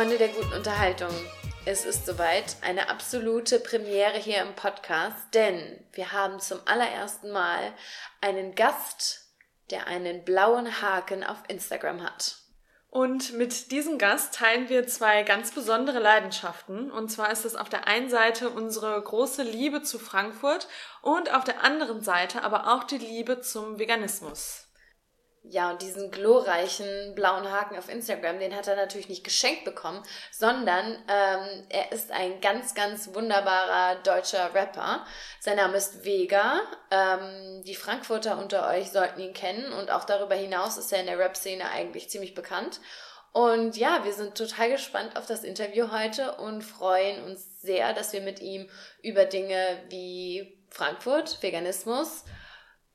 Freunde der guten Unterhaltung, es ist soweit eine absolute Premiere hier im Podcast, denn wir haben zum allerersten Mal einen Gast, der einen blauen Haken auf Instagram hat. Und mit diesem Gast teilen wir zwei ganz besondere Leidenschaften. Und zwar ist es auf der einen Seite unsere große Liebe zu Frankfurt und auf der anderen Seite aber auch die Liebe zum Veganismus. Ja, und diesen glorreichen blauen Haken auf Instagram, den hat er natürlich nicht geschenkt bekommen, sondern ähm, er ist ein ganz, ganz wunderbarer deutscher Rapper. Sein Name ist Vega. Ähm, die Frankfurter unter euch sollten ihn kennen und auch darüber hinaus ist er in der Rap-Szene eigentlich ziemlich bekannt. Und ja, wir sind total gespannt auf das Interview heute und freuen uns sehr, dass wir mit ihm über Dinge wie Frankfurt, Veganismus,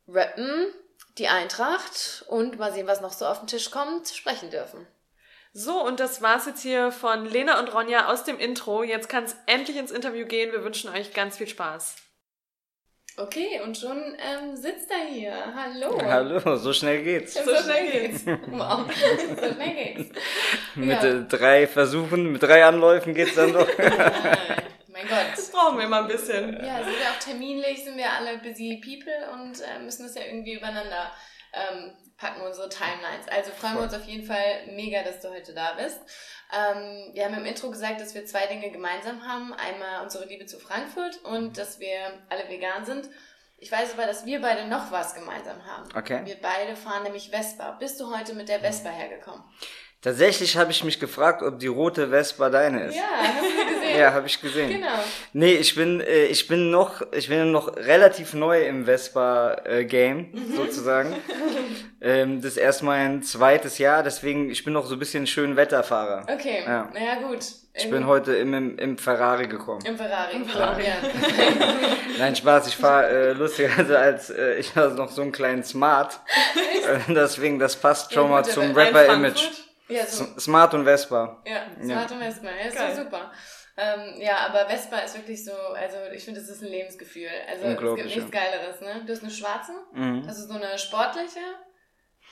Rappen, die Eintracht und mal sehen, was noch so auf den Tisch kommt, sprechen dürfen. So, und das war's jetzt hier von Lena und Ronja aus dem Intro. Jetzt kann es endlich ins Interview gehen. Wir wünschen euch ganz viel Spaß. Okay, und schon ähm, sitzt er hier. Hallo. Hallo, so schnell geht's. So, so schnell geht's. Wow, so schnell geht's. Mit ja. äh, drei Versuchen, mit drei Anläufen geht's dann doch. Mein Gott. Das brauchen wir mal ein bisschen. Ja, sind wir auch terminlich, sind wir alle busy people und äh, müssen das ja irgendwie übereinander ähm, packen, unsere Timelines. Also freuen Voll. wir uns auf jeden Fall mega, dass du heute da bist. Ähm, wir haben im Intro gesagt, dass wir zwei Dinge gemeinsam haben. Einmal unsere Liebe zu Frankfurt und dass wir alle vegan sind. Ich weiß aber, dass wir beide noch was gemeinsam haben. Okay. Wir beide fahren nämlich Vespa. Bist du heute mit der Vespa hergekommen? Tatsächlich habe ich mich gefragt, ob die rote Vespa deine ist. Ja, hast du gesehen? ja, habe ich gesehen. Genau. Nee, ich bin, äh, ich bin noch, ich bin noch relativ neu im Vespa-Game, äh, mhm. sozusagen. ähm, das ist erst mein zweites Jahr, deswegen, ich bin noch so ein bisschen schön Wetterfahrer. Okay, ja, ja gut. Ich bin heute im, im, im Ferrari gekommen. Im Ferrari, Im Ferrari. ja. Nein, Spaß, ich fahre äh, lustigerweise als, äh, ich habe noch so einen kleinen Smart. Äh, deswegen, das passt schon ja, mal zum Rapper-Image. Ja, so. Smart und Vespa. Ja, Smart ja. und Vespa. Ja, ist Geil. super. Ähm, ja, aber Vespa ist wirklich so, also ich finde, das ist ein Lebensgefühl. Also es gibt nichts Geileres, ne? Du hast eine schwarze, mhm. also so eine sportliche.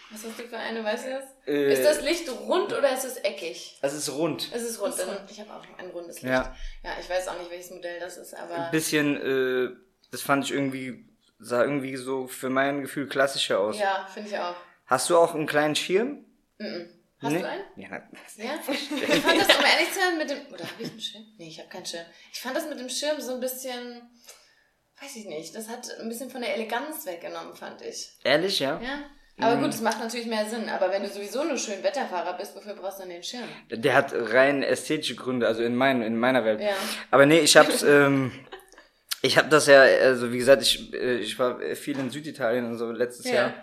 Was hast du für eine, weißt du das? Äh, ist das Licht rund oder ist es eckig? Es ist rund. Es ist rund. Ist rund. Ich habe auch ein rundes Licht. Ja. ja, ich weiß auch nicht, welches Modell das ist, aber. Ein bisschen, äh, das fand ich irgendwie, sah irgendwie so für mein Gefühl klassischer aus. Ja, finde ich auch. Hast du auch einen kleinen Schirm? Mhm. Hast nee. du einen? Ja. ja? Ich fand das, um ehrlich zu sein, mit dem. Oder habe ich einen Schirm? Nee, ich habe keinen Schirm. Ich fand das mit dem Schirm so ein bisschen. Weiß ich nicht. Das hat ein bisschen von der Eleganz weggenommen, fand ich. Ehrlich, ja? Ja. Aber mhm. gut, es macht natürlich mehr Sinn. Aber wenn du sowieso nur schön Wetterfahrer bist, wofür brauchst du dann den Schirm? Der hat rein ästhetische Gründe, also in, mein, in meiner Welt. Ja. Aber nee, ich hab's, ähm, ich hab das ja, also wie gesagt, ich, äh, ich war viel in Süditalien und so letztes ja. Jahr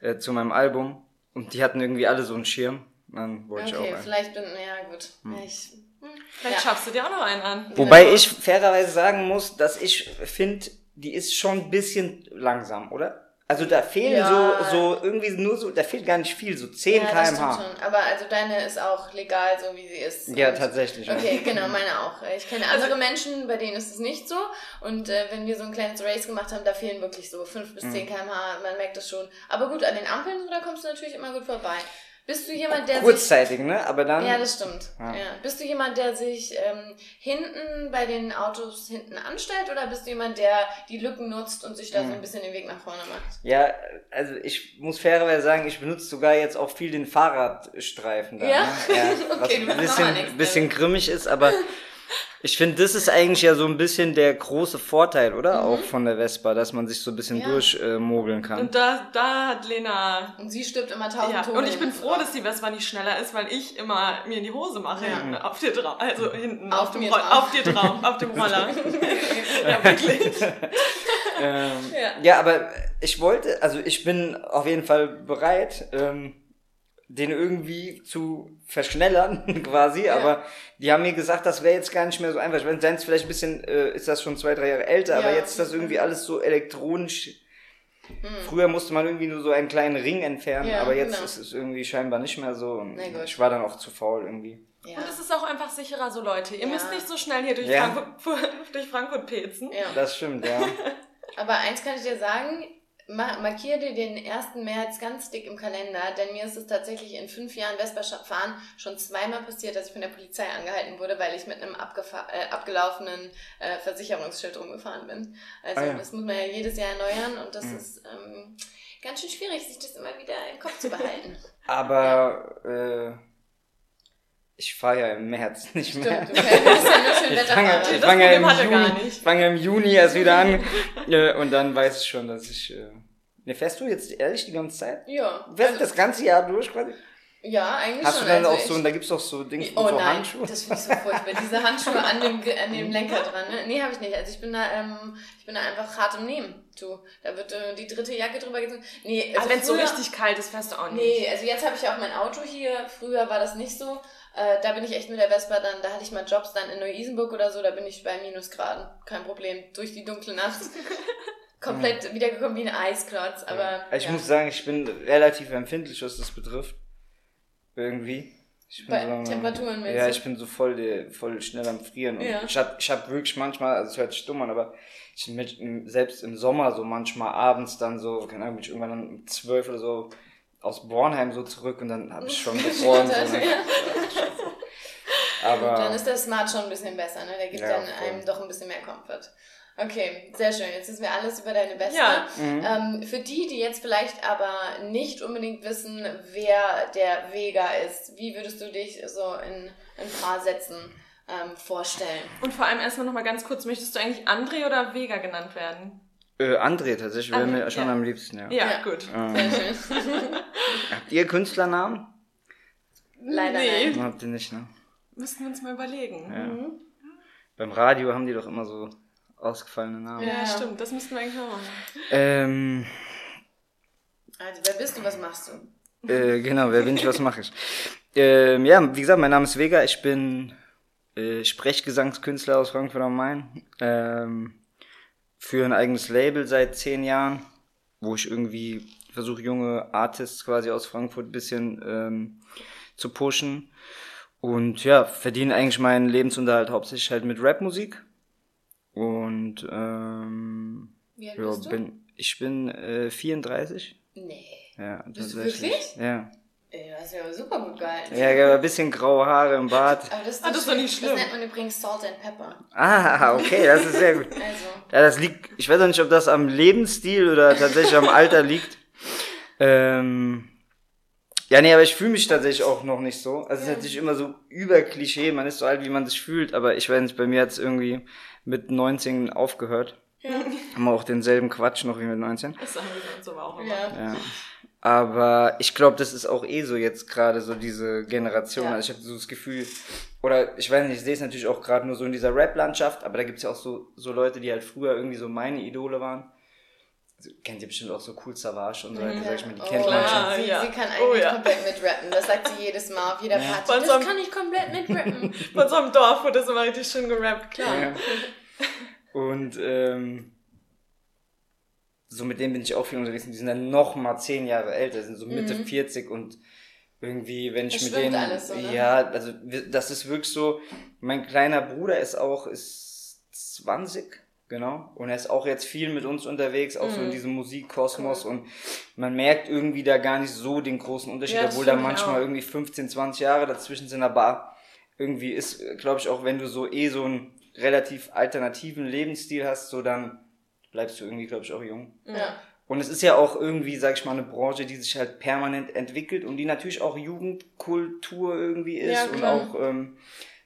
äh, zu meinem Album. Und die hatten irgendwie alle so einen Schirm. Dann wollte okay, ich auch Okay, vielleicht bin, ja gut. Hm. Ich, hm. Vielleicht ja. schaffst du dir auch noch einen an. Wobei genau. ich fairerweise sagen muss, dass ich finde, die ist schon ein bisschen langsam, oder? Also da fehlen ja. so, so irgendwie nur so, da fehlt gar nicht viel, so 10 ja, km/h. Schon. Aber also deine ist auch legal, so wie sie ist. Ja, tatsächlich. Okay, genau, meine auch. Ich kenne also andere Menschen, bei denen ist es nicht so. Und äh, wenn wir so ein kleines Race gemacht haben, da fehlen wirklich so 5 bis 10 mhm. km/h, man merkt das schon. Aber gut, an den Ampeln, da kommst du natürlich immer gut vorbei. Bist du jemand, der Kurzzeitig, sich, ne? Aber dann. Ja, das stimmt. Ja. ja. Bist du jemand, der sich ähm, hinten bei den Autos hinten anstellt oder bist du jemand, der die Lücken nutzt und sich da mhm. so ein bisschen den Weg nach vorne macht? Ja, also ich muss fairerweise sagen, ich benutze sogar jetzt auch viel den Fahrradstreifen da. Ja, ne? ja okay, was ein bisschen, bisschen grimmig ist, aber Ich finde, das ist eigentlich ja so ein bisschen der große Vorteil, oder? Mhm. Auch von der Vespa, dass man sich so ein bisschen ja. durchmogeln äh, kann. Und da, da hat Lena. Und sie stirbt immer tausend ja. Tode. Und ich bin froh, dass die Vespa nicht schneller ist, weil ich immer mir in die Hose mache. Ja. Auf dir drauf. Also hinten. Auf, auf dem Roller. Auf dir drauf. auf dem Roller. ja, wirklich. ähm, ja. ja, aber ich wollte, also ich bin auf jeden Fall bereit, ähm, den irgendwie zu verschnellern quasi, ja. aber die haben mir gesagt, das wäre jetzt gar nicht mehr so einfach. Ich meine, ist vielleicht ein bisschen, äh, ist das schon zwei, drei Jahre älter, ja. aber jetzt ist das irgendwie alles so elektronisch. Hm. Früher musste man irgendwie nur so einen kleinen Ring entfernen, ja, aber jetzt genau. ist es irgendwie scheinbar nicht mehr so und ich war dann auch zu faul irgendwie. Ja. Und es ist auch einfach sicherer so, Leute. Ihr müsst nicht so schnell hier durch, Frankfurt, durch Frankfurt pezen. Das stimmt, ja. aber eins kann ich dir sagen, markiere dir den 1. März ganz dick im Kalender, denn mir ist es tatsächlich in fünf Jahren Vespa fahren schon zweimal passiert, dass ich von der Polizei angehalten wurde, weil ich mit einem äh, abgelaufenen äh, Versicherungsschild rumgefahren bin. Also ah, ja. das muss man ja jedes Jahr erneuern und das mhm. ist ähm, ganz schön schwierig, sich das immer wieder im Kopf zu behalten. Aber ja. äh, ich fahre ja im März nicht Stimmt, mehr. Du bist ja nur schön ich fange, ich fange ja im Juni, fange im Juni erst wieder an und dann weiß ich schon, dass ich. Äh, ne, fährst du jetzt ehrlich die ganze Zeit? Ja. Während also, das ganze Jahr durch quasi? Ja, eigentlich Hast schon. du dann also auch so, und da gibt's auch so Dinge, oh, so nein, Handschuhe? das finde ich so furchtbar. Diese Handschuhe an dem, an dem Lenker dran, ne? Nee, habe ich nicht. Also ich bin da, ähm, ich bin da einfach hart im Nehmen. Du, da wird äh, die dritte Jacke drüber gezogen. Nee, also wenn es so richtig kalt ist, fährst du auch nicht. Nee, also jetzt habe ich auch mein Auto hier. Früher war das nicht so. Äh, da bin ich echt mit der Vespa dann, da hatte ich mal Jobs dann in Neu-Isenburg oder so, da bin ich bei Minusgraden. Kein Problem. Durch die dunkle Nacht. Komplett ja. wiedergekommen wie ein Eisklotz, aber. Ich ja. muss sagen, ich bin relativ empfindlich, was das betrifft. Irgendwie. Ich bin Bei so, Temperaturen Ja, ich bin so voll, voll schnell am Frieren. Und ja. Ich hab, ich hab wirklich manchmal, also es hört sich dumm an, aber ich mit, selbst im Sommer so manchmal abends dann so, keine Ahnung, bin ich irgendwann um zwölf oder so aus Bornheim so zurück und dann habe ich schon gefroren. so, ne? Aber dann ist der Smart schon ein bisschen besser, ne? Der gibt ja, dann voll. einem doch ein bisschen mehr Comfort. Okay, sehr schön. Jetzt wissen wir alles über deine Beste. Ja. Mhm. Ähm, für die, die jetzt vielleicht aber nicht unbedingt wissen, wer der Vega ist, wie würdest du dich so in ein paar Sätzen ähm, vorstellen? Und vor allem erstmal nochmal ganz kurz, möchtest du eigentlich André oder Vega genannt werden? Äh, André tatsächlich, wäre mir schon ja. am liebsten, ja. Ja, ja. gut. Ähm, sehr schön. Habt ihr Künstlernamen? Leider nee. nein. Habt ihr nicht, ne? Müssten wir uns mal überlegen. Ja. Mhm. Beim Radio haben die doch immer so ausgefallene Namen. Ja, stimmt, das müssten wir eigentlich auch machen. Ähm, also, wer bist du, was machst du? Äh, genau, wer bin ich, was mache ich? Ähm, ja, wie gesagt, mein Name ist Vega, ich bin äh, Sprechgesangskünstler aus Frankfurt am Main. Ähm, für ein eigenes Label seit zehn Jahren, wo ich irgendwie versuche, junge Artists quasi aus Frankfurt ein bisschen ähm, zu pushen. Und ja, verdiene eigentlich meinen Lebensunterhalt hauptsächlich halt mit Rapmusik. Und ähm, ja, bin ich bin äh, 34. Nee. Ja, bist du wirklich? Ja. Ey, du hast ja super gut gehalten. Ja, ein bisschen graue Haare im Bart. Aber das ist, ah, das ist doch nicht schlimm. Das nennt man übrigens Salt and Pepper. Ah, okay, das ist sehr gut. also. Ja, das liegt, ich weiß auch nicht, ob das am Lebensstil oder tatsächlich am Alter liegt. Ähm, ja, nee, aber ich fühle mich tatsächlich auch noch nicht so. Also es ist natürlich immer so über Klischee, man ist so alt, wie man sich fühlt, aber ich weiß nicht, bei mir hat es irgendwie mit 19 aufgehört. Ja. Haben wir auch denselben Quatsch noch wie mit 19. Das sagen wir uns aber auch immer. Ja. ja. Aber ich glaube, das ist auch eh so jetzt gerade so diese Generation. Ja. Also ich habe so das Gefühl, oder ich weiß nicht, ich sehe es natürlich auch gerade nur so in dieser Rap-Landschaft, aber da gibt's ja auch so, so Leute, die halt früher irgendwie so meine Idole waren. Also, kennt ihr bestimmt auch so Cool Savage und so weiter, ja. sag ich mal, die oh, kennt man schon. Sie, ja. sie kann eigentlich oh, ja. komplett mitrappen, das sagt sie jedes Mal auf jeder Party. Von das so kann ich komplett mitrappen. Von so einem Dorf wurde das immer richtig schön gerappt, klar. Und ähm, so mit denen bin ich auch viel unterwegs und die sind dann noch mal zehn Jahre älter, sind so Mitte mhm. 40 und irgendwie, wenn ich das mit denen, alles so, ne? ja, also das ist wirklich so, mein kleiner Bruder ist auch, ist 20, genau, und er ist auch jetzt viel mit uns unterwegs, auch mhm. so in mhm. diesem Musikkosmos cool. und man merkt irgendwie da gar nicht so den großen Unterschied, ja, obwohl da manchmal auch. irgendwie 15, 20 Jahre dazwischen sind, aber irgendwie ist, glaube ich, auch wenn du so eh so einen relativ alternativen Lebensstil hast, so dann bleibst du irgendwie, glaube ich, auch jung. Ja. Und es ist ja auch irgendwie, sag ich mal, eine Branche, die sich halt permanent entwickelt und die natürlich auch Jugendkultur irgendwie ist ja, und auch ähm,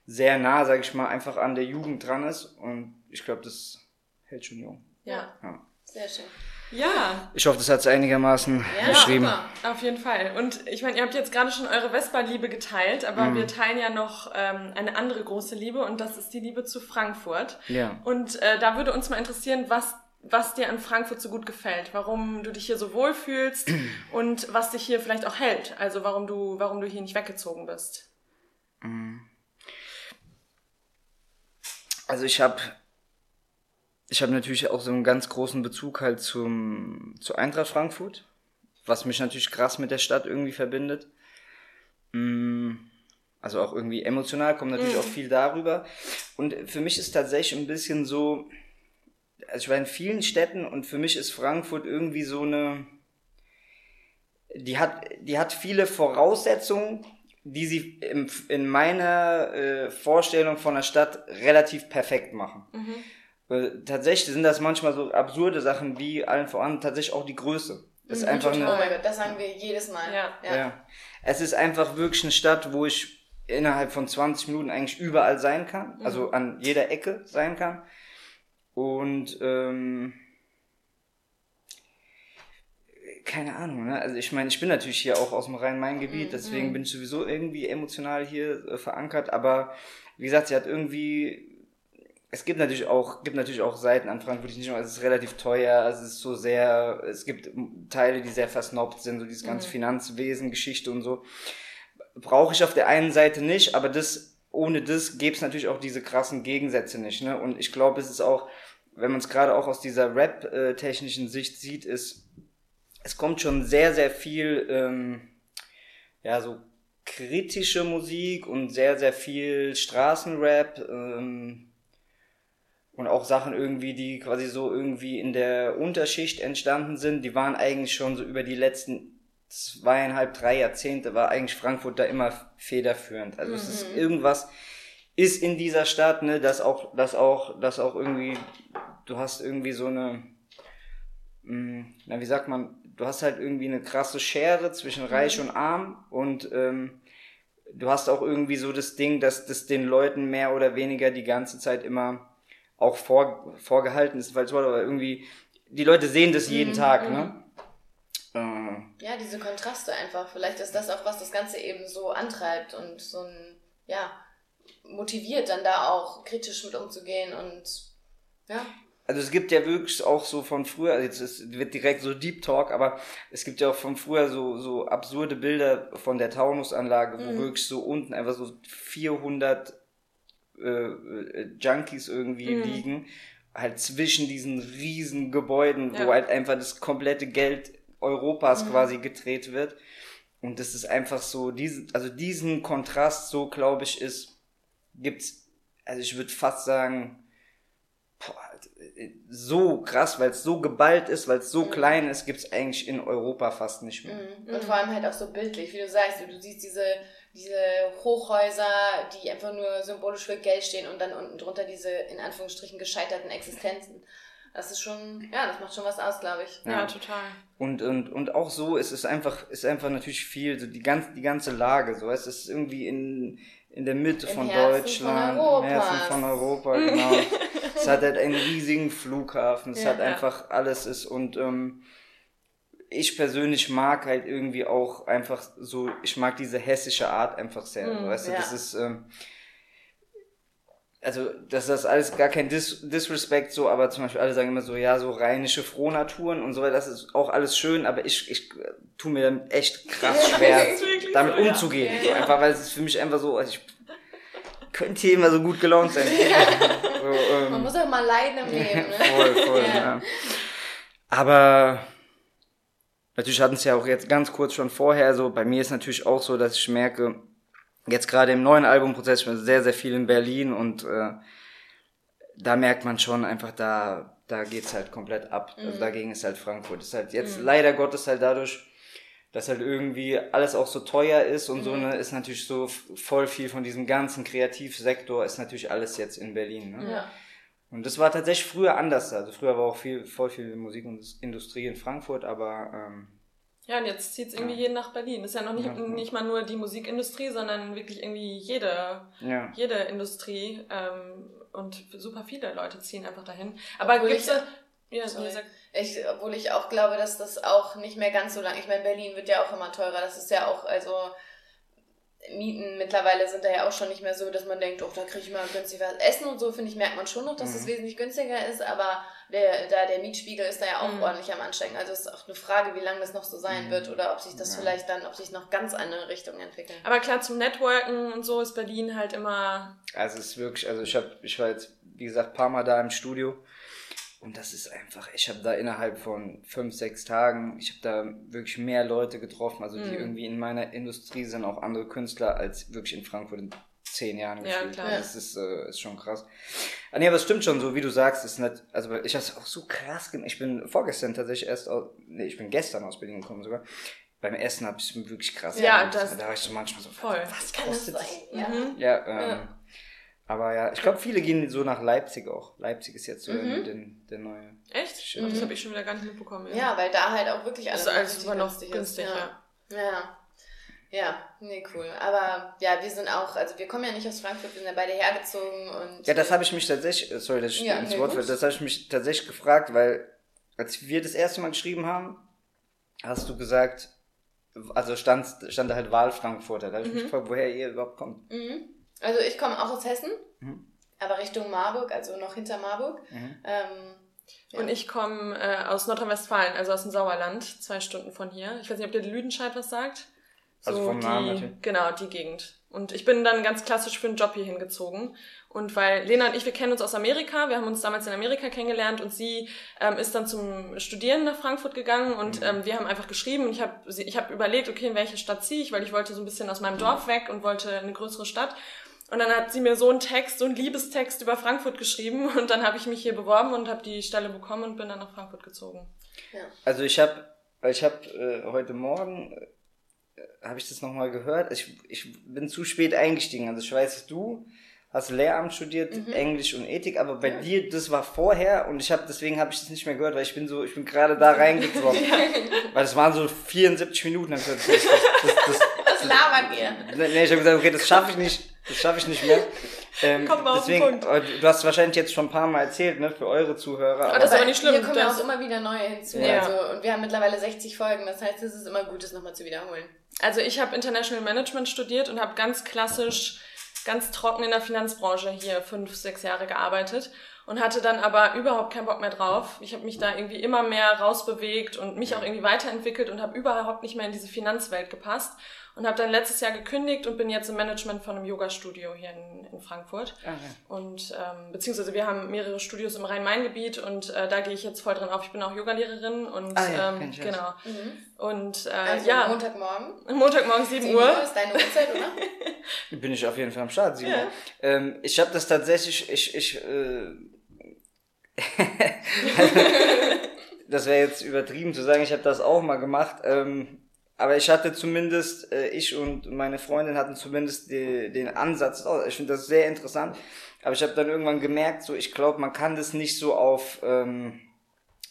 sehr nah, sag ich mal, einfach an der Jugend dran ist. Und ich glaube, das hält schon jung. Ja. ja. Sehr schön. Ja. Ich hoffe, das hat es einigermaßen ja, beschrieben. Ja, auf jeden Fall. Und ich meine, ihr habt jetzt gerade schon eure Vespa-Liebe geteilt, aber mhm. wir teilen ja noch ähm, eine andere große Liebe und das ist die Liebe zu Frankfurt. Ja. Und äh, da würde uns mal interessieren, was was dir an Frankfurt so gut gefällt, warum du dich hier so wohl fühlst und was dich hier vielleicht auch hält, also warum du, warum du hier nicht weggezogen bist. Mhm. Also ich habe ich habe natürlich auch so einen ganz großen Bezug halt zum zu Eintracht Frankfurt, was mich natürlich krass mit der Stadt irgendwie verbindet. Mhm. Also auch irgendwie emotional kommt natürlich mhm. auch viel darüber. Und für mich ist tatsächlich ein bisschen so, also ich war in vielen Städten und für mich ist Frankfurt irgendwie so eine, die hat, die hat viele Voraussetzungen, die sie im, in meiner äh, Vorstellung von der Stadt relativ perfekt machen. Mhm. tatsächlich sind das manchmal so absurde Sachen wie allen voran tatsächlich auch die Größe. Das ist mhm, einfach eine, oh mein Gott, das sagen wir jedes Mal. Ja. ja. ja. Es ist einfach wirklich eine Stadt, wo ich innerhalb von 20 Minuten eigentlich überall sein kann, mhm. also an jeder Ecke sein kann. Und ähm, keine Ahnung, ne? Also ich meine, ich bin natürlich hier auch aus dem Rhein-Main-Gebiet, mhm. deswegen bin ich sowieso irgendwie emotional hier äh, verankert, aber wie gesagt, sie hat irgendwie es gibt natürlich auch, gibt natürlich auch Seiten an Frankfurt, die nicht nur, es ist relativ teuer, es ist so sehr, es gibt Teile, die sehr versnobbt sind, so dieses ganze mhm. Finanzwesen, Geschichte und so. Brauche ich auf der einen Seite nicht, aber das, ohne das gäbe es natürlich auch diese krassen Gegensätze nicht, ne? Und ich glaube, es ist auch, wenn man es gerade auch aus dieser Rap-technischen Sicht sieht, ist, es kommt schon sehr, sehr viel, ähm, ja, so kritische Musik und sehr, sehr viel Straßenrap, ähm, und auch Sachen irgendwie, die quasi so irgendwie in der Unterschicht entstanden sind, die waren eigentlich schon so über die letzten zweieinhalb, drei Jahrzehnte war eigentlich Frankfurt da immer federführend. Also mhm. es ist mhm. irgendwas ist in dieser Stadt, ne, dass auch, dass auch, dass auch irgendwie, du hast irgendwie so eine, mh, mm, na wie sagt man, du hast halt irgendwie eine krasse Schere zwischen Reich mhm. und Arm und ähm, du hast auch irgendwie so das Ding, dass das den Leuten mehr oder weniger die ganze Zeit immer auch vor, vorgehalten ist, weil aber irgendwie, die Leute sehen das jeden mhm. Tag, ne? Mhm. Äh. Ja, diese Kontraste einfach. Vielleicht ist das auch, was das Ganze eben so antreibt und so ein, ja, motiviert, dann da auch kritisch mit umzugehen und, ja. Also es gibt ja wirklich auch so von früher, also jetzt ist, wird direkt so Deep Talk, aber es gibt ja auch von früher so, so absurde Bilder von der Taunusanlage, wo mhm. wirklich so unten einfach so 400 äh, äh, Junkies irgendwie mhm. liegen, halt zwischen diesen riesen Gebäuden, ja. wo halt einfach das komplette Geld Europas mhm. quasi gedreht wird. Und das ist einfach so, diesen, also diesen Kontrast, so glaube ich, ist, gibt's, also ich würde fast sagen, boah, so krass, weil es so geballt ist, weil es so mhm. klein ist, gibt's eigentlich in Europa fast nicht mehr. Mhm. Und vor allem halt auch so bildlich, wie du sagst, du siehst diese diese Hochhäuser, die einfach nur symbolisch für Geld stehen und dann unten drunter diese in Anführungsstrichen gescheiterten Existenzen. Das ist schon, ja, das macht schon was aus, glaube ich. Ja, ja, total. Und, und, und auch so ist es einfach, ist einfach natürlich viel, so die ganze, die ganze Lage, so. Es ist irgendwie in, in der Mitte Im von Herzen Deutschland, von im Herzen von Europa, genau. es hat halt einen riesigen Flughafen, es ja, hat einfach alles ist und, ähm, ich persönlich mag halt irgendwie auch einfach so, ich mag diese hessische Art einfach sehr. Mm, weißt du, ja. das ist, ähm, also, das ist alles gar kein Dis Disrespect so, aber zum Beispiel alle sagen immer so, ja, so rheinische Frohnaturen und so weiter, das ist auch alles schön, aber ich, ich äh, tu mir dann echt krass schwer, damit so, umzugehen. Ja. So, einfach, weil es ist für mich einfach so, also ich könnte hier immer so gut gelaunt sein. so, ähm, Man muss auch mal leiden im Leben, ne? Voll, voll, ja. ja. Aber, Natürlich hatten es ja auch jetzt ganz kurz schon vorher so. Bei mir ist natürlich auch so, dass ich merke, jetzt gerade im neuen Albumprozess, ich bin sehr, sehr viel in Berlin und äh, da merkt man schon einfach, da, da geht's halt komplett ab. Also mhm. Also dagegen ist halt Frankfurt. Das ist halt jetzt mhm. leider Gottes halt dadurch, dass halt irgendwie alles auch so teuer ist und mhm. so, ne, ist natürlich so voll viel von diesem ganzen Kreativsektor ist natürlich alles jetzt in Berlin. Ne? Ja. Und das war tatsächlich früher anders. Also früher war auch viel, voll viel Musikindustrie in Frankfurt, aber ähm, ja, und jetzt zieht es irgendwie ja. jeden nach Berlin. Das ist ja noch nicht, ja. nicht mal nur die Musikindustrie, sondern wirklich irgendwie jede, ja. jede Industrie. Ähm, und super viele Leute ziehen einfach dahin. Aber obwohl gibt's da. Ja, sorry. Ich, obwohl ich auch glaube, dass das auch nicht mehr ganz so lang. Ich meine, Berlin wird ja auch immer teurer. Das ist ja auch, also Mieten mittlerweile sind da ja auch schon nicht mehr so, dass man denkt, oh, da kriege ich mal günstig was essen und so, finde ich, merkt man schon noch, dass es mhm. wesentlich günstiger ist, aber der, da, der Mietspiegel ist da ja auch mhm. ordentlich am Ansteigen. Also es ist auch eine Frage, wie lange das noch so sein mhm. wird oder ob sich das ja. vielleicht dann, ob sich noch ganz andere Richtungen entwickeln. Aber klar, zum Networken und so ist Berlin halt immer. Also es ist wirklich, also ich habe, ich war jetzt, wie gesagt, ein paar Mal da im Studio und das ist einfach, ich habe da innerhalb von fünf, sechs Tagen, ich habe da wirklich mehr Leute getroffen, also die mhm. irgendwie in meiner Industrie sind, auch andere Künstler, als wirklich in Frankfurt in zehn Jahren gespielt. Ja, klar. Das ist, äh, ist schon krass. Ah, nee, aber es stimmt schon, so wie du sagst, ist nicht, also ich habe es auch so krass gemacht. Ich bin vorgestern tatsächlich erst, aus, nee, ich bin gestern aus Berlin gekommen sogar. Beim Essen habe ich es wirklich krass Ja, gemacht. das. Da war ich so manchmal so, voll. was kann das sein? Ja, mhm. ja, ähm, ja. Aber ja, ich glaube, viele gehen so nach Leipzig auch. Leipzig ist jetzt so mhm. der, der neue. Echt? Mhm. Das habe ich schon wieder gar nicht mitbekommen. Ja, ja weil da halt auch wirklich alles, alles super noch günstig, günstig ist. Ja. ja. Ja, nee, cool. Aber ja, wir sind auch, also wir kommen ja nicht aus Frankfurt, wir sind ja beide hergezogen und. Ja, das habe ich mich tatsächlich, äh, sorry, dass ich ja, ins nee, Wort fällt, das habe ich mich tatsächlich gefragt, weil als wir das erste Mal geschrieben haben, hast du gesagt, also stand, stand da halt Wahl Frankfurter. Da habe ich mhm. mich gefragt, woher ihr überhaupt kommt. Mhm. Also ich komme auch aus Hessen, mhm. aber Richtung Marburg, also noch hinter Marburg. Mhm. Ähm, ja. Und ich komme äh, aus Nordrhein-Westfalen, also aus dem Sauerland, zwei Stunden von hier. Ich weiß nicht, ob dir Lüdenscheid was sagt. Also so also vom die, Namen natürlich. Genau, die Gegend. Und ich bin dann ganz klassisch für einen Job hier hingezogen. Und weil Lena und ich, wir kennen uns aus Amerika, wir haben uns damals in Amerika kennengelernt und sie ähm, ist dann zum Studieren nach Frankfurt gegangen und mhm. ähm, wir haben einfach geschrieben und ich habe ich hab überlegt, okay, in welche Stadt ziehe ich, weil ich wollte so ein bisschen aus meinem Dorf weg und wollte eine größere Stadt. Und dann hat sie mir so einen Text, so einen Liebestext über Frankfurt geschrieben und dann habe ich mich hier beworben und habe die Stelle bekommen und bin dann nach Frankfurt gezogen. Ja. Also ich habe ich hab, äh, heute Morgen habe ich das nochmal gehört. Ich, ich bin zu spät eingestiegen. Also ich weiß, du hast Lehramt studiert, mhm. Englisch und Ethik, aber bei ja. dir, das war vorher und ich habe deswegen habe ich das nicht mehr gehört, weil ich bin so, ich bin gerade da reingekommen. ja. Weil es waren so 74 Minuten. Das, das, das, das, Was labern wir? Nee, ich habe gesagt, okay, das schaffe ich nicht. Das schaffe ich nicht mehr. Ähm, Kommt mal deswegen, auf den Punkt. Du hast wahrscheinlich jetzt schon ein paar Mal erzählt, ne, für eure Zuhörer. Aber das ist aber nicht schlimm. Hier kommen ja auch immer wieder neue hinzu. Ja. Also, und wir haben mittlerweile 60 Folgen. Das heißt, es ist immer gut, das nochmal zu wiederholen. Also ich habe International Management studiert und habe ganz klassisch, ganz trocken in der Finanzbranche hier fünf, sechs Jahre gearbeitet und hatte dann aber überhaupt keinen Bock mehr drauf. Ich habe mich da irgendwie immer mehr rausbewegt und mich auch irgendwie weiterentwickelt und habe überhaupt nicht mehr in diese Finanzwelt gepasst und habe dann letztes Jahr gekündigt und bin jetzt im Management von einem Yoga-Studio hier in, in Frankfurt. Okay. Und ähm, beziehungsweise wir haben mehrere Studios im Rhein-Main-Gebiet und äh, da gehe ich jetzt voll drin auf. Ich bin auch Yogalehrerin und ah, ja, ähm, genau. Mhm. Und äh, also ja. Montagmorgen. Montagmorgen 7, 7 Uhr. Uhr ist deine Uhrzeit, oder? bin ich auf jeden Fall am Start, 7 ja. Uhr. Ähm, ich habe das tatsächlich, ich, ich äh, das wäre jetzt übertrieben zu sagen, ich habe das auch mal gemacht. Ähm, aber ich hatte zumindest, äh, ich und meine Freundin hatten zumindest die, den Ansatz, oh, ich finde das sehr interessant, aber ich habe dann irgendwann gemerkt, so ich glaube, man kann das nicht so auf, ähm,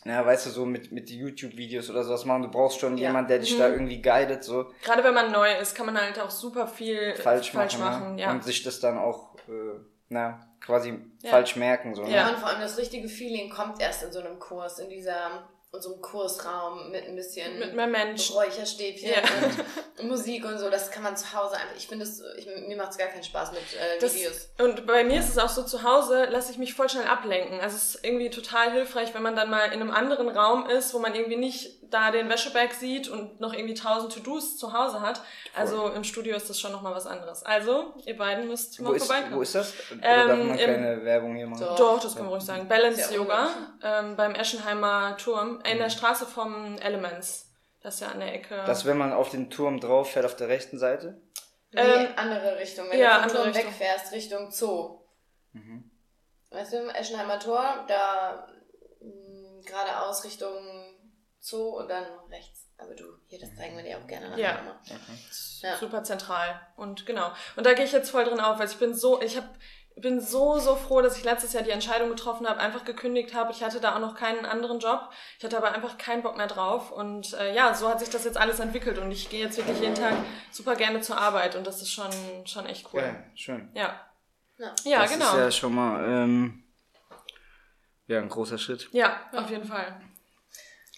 na, weißt du, so mit, mit YouTube-Videos oder sowas machen. Du brauchst schon ja. jemand, der dich mhm. da irgendwie guidet. So. Gerade wenn man neu ist, kann man halt auch super viel falsch, falsch machen. machen ja. Und sich das dann auch, äh, na, quasi ja. falsch merken. So, ne? Ja, und vor allem das richtige Feeling kommt erst in so einem Kurs, in dieser unserem Kursraum mit ein bisschen mit mehr Mensch. Räucherstäbchen ja. und Musik und so. Das kann man zu Hause einfach. Ich finde es, mir macht es gar keinen Spaß mit äh, das, Videos. Und bei mir ist es auch so, zu Hause lasse ich mich voll schnell ablenken. Also es ist irgendwie total hilfreich, wenn man dann mal in einem anderen Raum ist, wo man irgendwie nicht da den Wäscheberg sieht und noch irgendwie tausend To-Dos zu Hause hat. Also im Studio ist das schon nochmal was anderes. Also, ihr beiden müsst mal wo vorbeikommen. Ist, wo ist das? Oder ähm, darf man keine Werbung hier machen? Doch, doch das kann man ruhig sagen. Balance Yoga ähm, beim Eschenheimer Turm in der mhm. Straße vom Elements. Das ist ja an der Ecke. Das, wenn man auf den Turm drauf fährt, auf der rechten Seite? Nee, ähm, andere Richtung. Wenn ja, du vom Turm Richtung. wegfährst, Richtung Zoo. Mhm. Weißt du, im Eschenheimer Tor, da mh, geradeaus Richtung Zoo und dann rechts. Aber du, hier, das zeigen wir dir auch gerne ja. Okay. ja. Super zentral. Und genau. Und da gehe ich jetzt voll drin auf, weil ich bin so, ich habe bin so, so froh, dass ich letztes Jahr die Entscheidung getroffen habe, einfach gekündigt habe. Ich hatte da auch noch keinen anderen Job. Ich hatte aber einfach keinen Bock mehr drauf. Und äh, ja, so hat sich das jetzt alles entwickelt. Und ich gehe jetzt wirklich jeden Tag super gerne zur Arbeit. Und das ist schon, schon echt cool. Ja, schön. Ja. Ja, ja das genau. Das ist ja schon mal ähm, ja, ein großer Schritt. Ja, auf jeden Fall.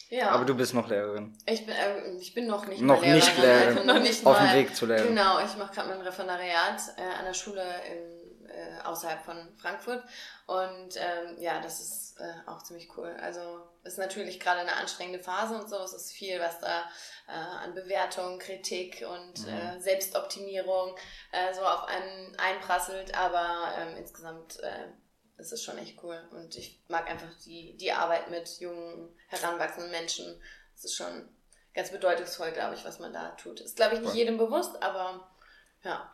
Ja. Aber du bist noch Lehrerin. Ich bin, äh, ich bin noch nicht noch Lehrerin. Nicht Lehrerin. Also noch nicht Auf dem Weg zu lernen. Genau, ich mache gerade mein Referendariat äh, an der Schule in, äh, außerhalb von Frankfurt. Und ähm, ja, das ist äh, auch ziemlich cool. Also ist natürlich gerade eine anstrengende Phase und so. Es ist viel, was da äh, an Bewertung, Kritik und mhm. äh, Selbstoptimierung äh, so auf einen einprasselt. Aber ähm, insgesamt äh, ist schon echt cool. Und ich mag einfach die, die Arbeit mit jungen, heranwachsenden Menschen. Das ist schon ganz bedeutungsvoll, glaube ich, was man da tut. Ist, glaube ich, nicht jedem bewusst, aber ja.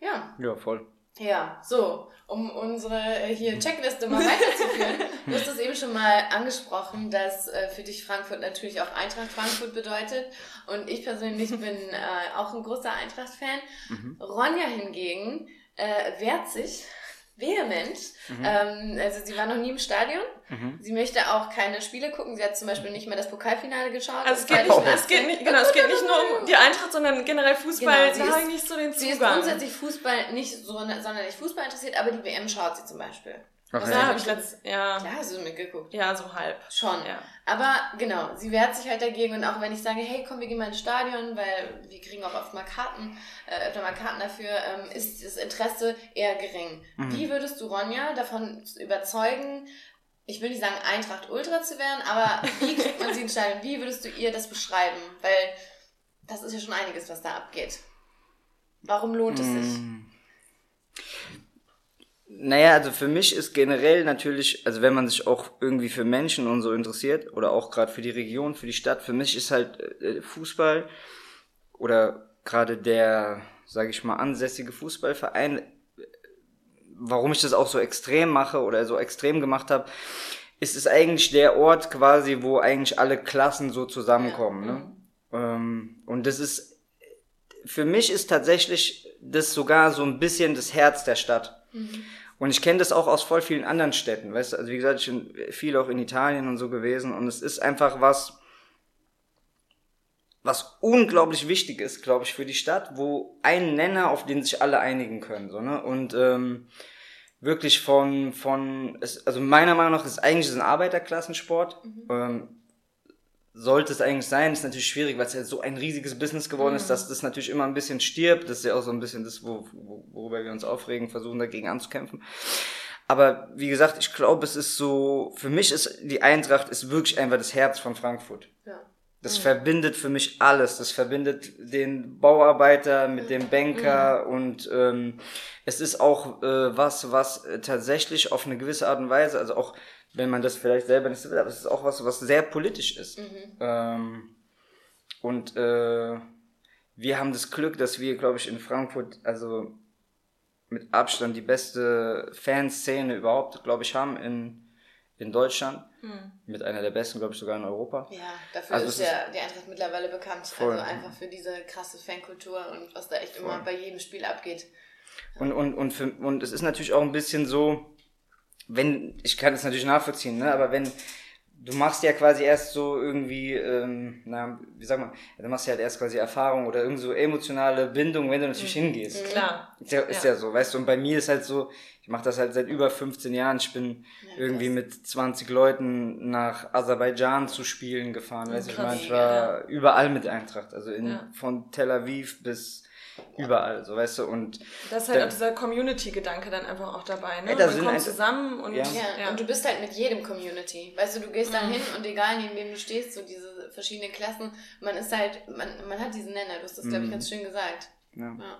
Ja. Ja, voll. Ja, so, um unsere äh, hier Checkliste mal weiterzuführen. du hast es eben schon mal angesprochen, dass äh, für dich Frankfurt natürlich auch Eintracht Frankfurt bedeutet. Und ich persönlich bin äh, auch ein großer Eintracht-Fan. Mhm. Ronja hingegen äh, wehrt sich vehement. Mhm. Ähm, also sie war noch nie im Stadion. Mhm. Sie möchte auch keine Spiele gucken. Sie hat zum Beispiel nicht mehr das Pokalfinale geschaut. Also es geht, nicht, es geht nicht, genau, es geht nicht nur um die Eintracht, sondern generell Fußball. Genau, da habe ich nicht so den Zugang. Sie ist grundsätzlich Fußball nicht so sonderlich Fußball interessiert, aber die WM schaut sie zum Beispiel. Okay. Ja, habe ich letzt, ja. Klar, hast du mitgeguckt. Ja, so halb. Schon. Ja. Aber genau, sie wehrt sich halt dagegen und auch wenn ich sage, hey, komm, wir gehen mal ins Stadion, weil wir kriegen auch oft mal Karten, äh, öfter mal Karten dafür, ähm, ist das Interesse eher gering. Mhm. Wie würdest du Ronja davon überzeugen, ich will nicht sagen Eintracht Ultra zu werden, aber wie kriegt man sie ins Stadion? Wie würdest du ihr das beschreiben? Weil das ist ja schon einiges, was da abgeht. Warum lohnt es sich? Mhm. Naja, also für mich ist generell natürlich, also wenn man sich auch irgendwie für Menschen und so interessiert oder auch gerade für die Region, für die Stadt, für mich ist halt äh, Fußball oder gerade der, sage ich mal, ansässige Fußballverein, warum ich das auch so extrem mache oder so extrem gemacht habe, ist es eigentlich der Ort quasi, wo eigentlich alle Klassen so zusammenkommen. Ne? Ähm, und das ist, für mich ist tatsächlich das sogar so ein bisschen das Herz der Stadt. Mhm. Und ich kenne das auch aus voll vielen anderen Städten, weißt du, also wie gesagt, ich bin viel auch in Italien und so gewesen und es ist einfach was, was unglaublich wichtig ist, glaube ich, für die Stadt, wo ein Nenner, auf den sich alle einigen können, so, ne, und, ähm, wirklich von, von, also meiner Meinung nach ist eigentlich ein Arbeiterklassensport, mhm. ähm, sollte es eigentlich sein. ist natürlich schwierig, weil es ja so ein riesiges Business geworden mhm. ist, dass das natürlich immer ein bisschen stirbt. Das ist ja auch so ein bisschen das, wo, worüber wir uns aufregen, versuchen dagegen anzukämpfen. Aber wie gesagt, ich glaube, es ist so, für mich ist die Eintracht ist wirklich einfach das Herz von Frankfurt. Ja. Das mhm. verbindet für mich alles. Das verbindet den Bauarbeiter mit dem Banker mhm. und ähm, es ist auch äh, was, was tatsächlich auf eine gewisse Art und Weise, also auch wenn man das vielleicht selber nicht so will, aber es ist auch was, was sehr politisch ist. Mhm. Ähm, und äh, wir haben das Glück, dass wir, glaube ich, in Frankfurt, also mit Abstand die beste Fanszene überhaupt, glaube ich, haben in, in Deutschland. Mhm. Mit einer der besten, glaube ich, sogar in Europa. Ja, dafür also ist ja die Eintracht mittlerweile bekannt. Voll. Also einfach für diese krasse Fankultur und was da echt voll. immer bei jedem Spiel abgeht. Und, und, und, für, und es ist natürlich auch ein bisschen so, wenn, ich kann das natürlich nachvollziehen, ne, aber wenn, du machst ja quasi erst so irgendwie, ähm, na, wie sag man, du machst ja halt erst quasi Erfahrung oder irgend so emotionale Bindung, wenn du natürlich mhm. hingehst. Klar. Ist ja, ist ja. ja so, weißt du, und bei mir ist halt so, ich mache das halt seit über 15 Jahren. Ich bin ja, irgendwie mit 20 Leuten nach Aserbaidschan zu spielen gefahren. Weißt du, ich meine, ich war überall mit Eintracht. Also in, von Tel Aviv bis überall, so weißt du. Und das ist halt dann, auch dieser Community-Gedanke dann einfach auch dabei, ne? Ja, Man kommt zusammen und ja. ja. und du bist halt mit jedem Community. Weißt du, du gehst mhm. da hin und egal neben wem du stehst, so diese verschiedenen Klassen, man ist halt, man, man hat diesen Nenner, du hast das, mhm. glaube ich, ganz schön gesagt. Ja. ja.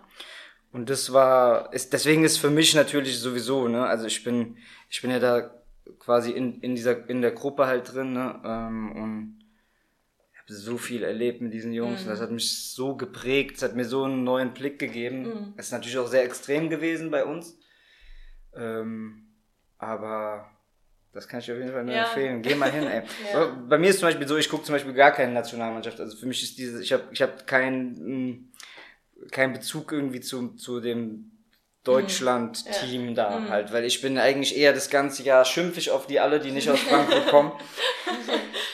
Und das war, ist, deswegen ist für mich natürlich sowieso, ne, also ich bin, ich bin ja da quasi in, in dieser, in der Gruppe halt drin, ne, ähm, und so viel erlebt mit diesen Jungs. Mhm. Das hat mich so geprägt, es hat mir so einen neuen Blick gegeben. Mhm. Es ist natürlich auch sehr extrem gewesen bei uns. Ähm, aber das kann ich auf jeden Fall nur ja. empfehlen. Geh mal hin, ey. ja. Bei mir ist zum Beispiel so, ich gucke zum Beispiel gar keine Nationalmannschaft. Also für mich ist diese, ich habe ich hab keinen kein Bezug irgendwie zu, zu dem Deutschland-Team ja. da mhm. halt, weil ich bin eigentlich eher das ganze Jahr schimpfig auf die alle, die nicht aus Frankfurt kommen.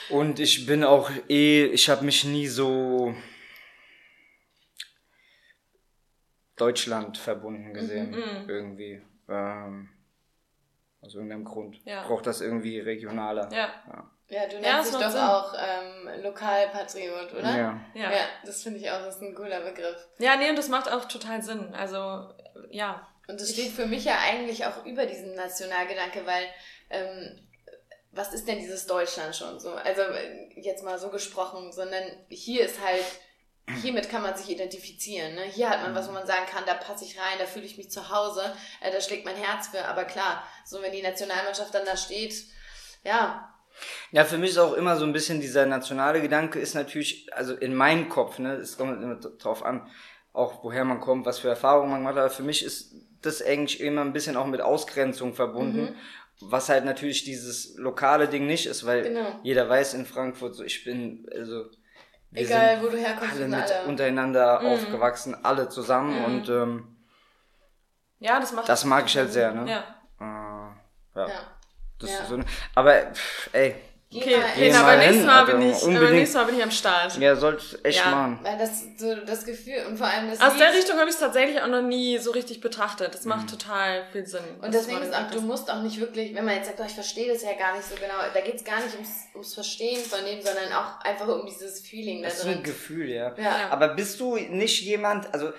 Und ich bin auch eh, ich habe mich nie so Deutschland verbunden gesehen, mhm. mhm. irgendwie. Ähm, aus irgendeinem Grund. Ja. Braucht das irgendwie regionaler. Ja. ja. Ja, du nennst ja, dich doch Sinn. auch ähm, Lokalpatriot, oder? Ja. Ja, ja das finde ich auch, das ist ein cooler Begriff. Ja, nee, und das macht auch total Sinn. Also, ja. Und das steht für mich ja eigentlich auch über diesen Nationalgedanke, weil ähm, was ist denn dieses Deutschland schon so? Also jetzt mal so gesprochen, sondern hier ist halt, hiermit kann man sich identifizieren. Ne? Hier hat man was, wo man sagen kann, da passe ich rein, da fühle ich mich zu Hause, äh, da schlägt mein Herz für. Aber klar, so wenn die Nationalmannschaft dann da steht, ja. Ja, für mich ist auch immer so ein bisschen dieser nationale Gedanke ist natürlich, also in meinem Kopf, ne, es kommt immer drauf an, auch woher man kommt, was für Erfahrungen man macht. Aber für mich ist das eigentlich immer ein bisschen auch mit Ausgrenzung verbunden. Mhm. Was halt natürlich dieses lokale Ding nicht ist, weil genau. jeder weiß in Frankfurt, so ich bin, also Egal, wo du herkommst, alle mit alle. untereinander mhm. aufgewachsen, alle zusammen mhm. und ähm, ja, das macht das mag ich halt sehr, ne? Ja. Äh, ja. ja. Das ja. Ist so, aber pff, ey, Okay, okay aber nächstes Mal, bin ich, aber nächstes Mal bin ich am Start. Ja, sollst echt ja. machen. Weil das so das Gefühl und vor allem das Aus Lied, der Richtung habe ich es tatsächlich auch noch nie so richtig betrachtet. Das macht mhm. total viel Sinn. Und deswegen ist auch, du musst auch nicht wirklich, wenn man jetzt sagt, oh, ich verstehe das ja gar nicht so genau, da geht es gar nicht ums, ums Verstehen von dem, sondern auch einfach um dieses Feeling da drin. Das ist ein Gefühl, ja. ja. Aber bist du nicht jemand, also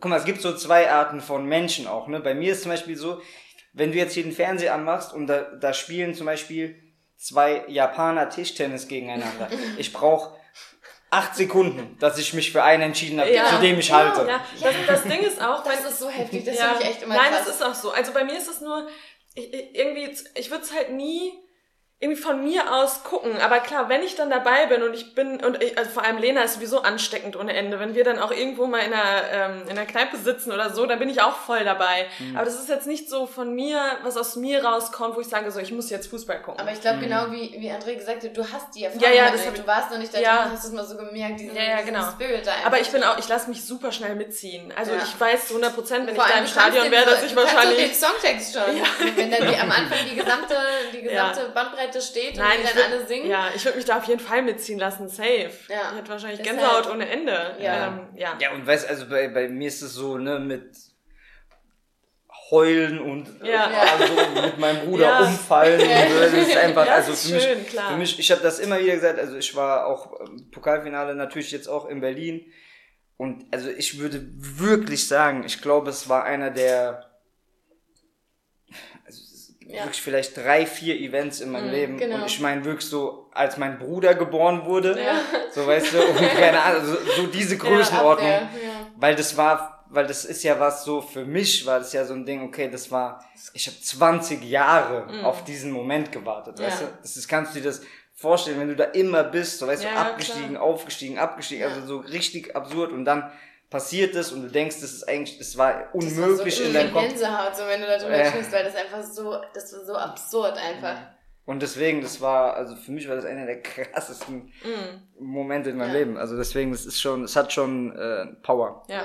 guck mal, es gibt so zwei Arten von Menschen auch, ne? Bei mir ist zum Beispiel so, wenn du jetzt hier den Fernseher anmachst und da, da spielen zum Beispiel zwei Japaner Tischtennis gegeneinander. Ich brauche acht Sekunden, dass ich mich für einen entschieden habe, ja. zu dem ich halte. Ja, das, das Ding ist auch, das ist so heftig, das ja. finde ich echt immer Nein, krass. das ist auch so. Also bei mir ist es nur, ich, irgendwie, ich würde es halt nie irgendwie von mir aus gucken. Aber klar, wenn ich dann dabei bin und ich bin, und ich, also vor allem Lena ist sowieso ansteckend ohne Ende. Wenn wir dann auch irgendwo mal in einer, ähm, in einer Kneipe sitzen oder so, dann bin ich auch voll dabei. Mhm. Aber das ist jetzt nicht so von mir, was aus mir rauskommt, wo ich sage, so, ich muss jetzt Fußball gucken. Aber ich glaube, mhm. genau wie, wie André gesagt hat, du hast die Erfahrung. Ja, ja, das hab, du warst noch nicht da ja. hast es mal so gemerkt, diesen, ja, ja, genau. Spirit da Aber ich bin auch, ich lasse mich super schnell mitziehen. Also ja. ich weiß zu 100 Prozent, wenn Vor ich da im Stadion wäre, dass ich wahrscheinlich... Du den Songtext schon. Ja. Wenn dann die, am Anfang die gesamte, die gesamte Bandbreite steht Nein, und dann alle singen. Ja, ich würde mich da auf jeden Fall mitziehen lassen, safe. Ja. Ich hätte wahrscheinlich Deshalb. Gänsehaut ohne Ende. Ja. Ähm, ja. ja, und weißt also bei, bei mir ist es so, ne, mit heulen und ja. also mit meinem Bruder ja. umfallen. Ja. Das ist einfach, ja, also für, schön, mich, klar. für mich, ich habe das immer wieder gesagt, also ich war auch im Pokalfinale natürlich jetzt auch in Berlin und also ich würde wirklich sagen, ich glaube, es war einer der ja. wirklich vielleicht drei, vier Events in meinem mhm, Leben. Genau. Und ich meine wirklich so, als mein Bruder geboren wurde, ja. so weißt du, und keine Ahnung, so, so diese Größenordnung. Ja, weil das war, weil das ist ja was so, für mich war das ja so ein Ding, okay, das war, ich habe 20 Jahre mhm. auf diesen Moment gewartet, weißt du? Das ist, kannst du dir das vorstellen, wenn du da immer bist, so weißt du, abgestiegen, klar. aufgestiegen, abgestiegen, also so richtig absurd und dann passiert ist und du denkst, das ist eigentlich, das war unmöglich das war so in deinem Kopf. Gänsehaut, so wenn du da drüber äh. sprichst, weil das einfach so, das war so absurd einfach. Und deswegen, das war, also für mich war das einer der krassesten mm. Momente in meinem ja. Leben. Also deswegen, das ist schon, es hat schon äh, Power. Ja.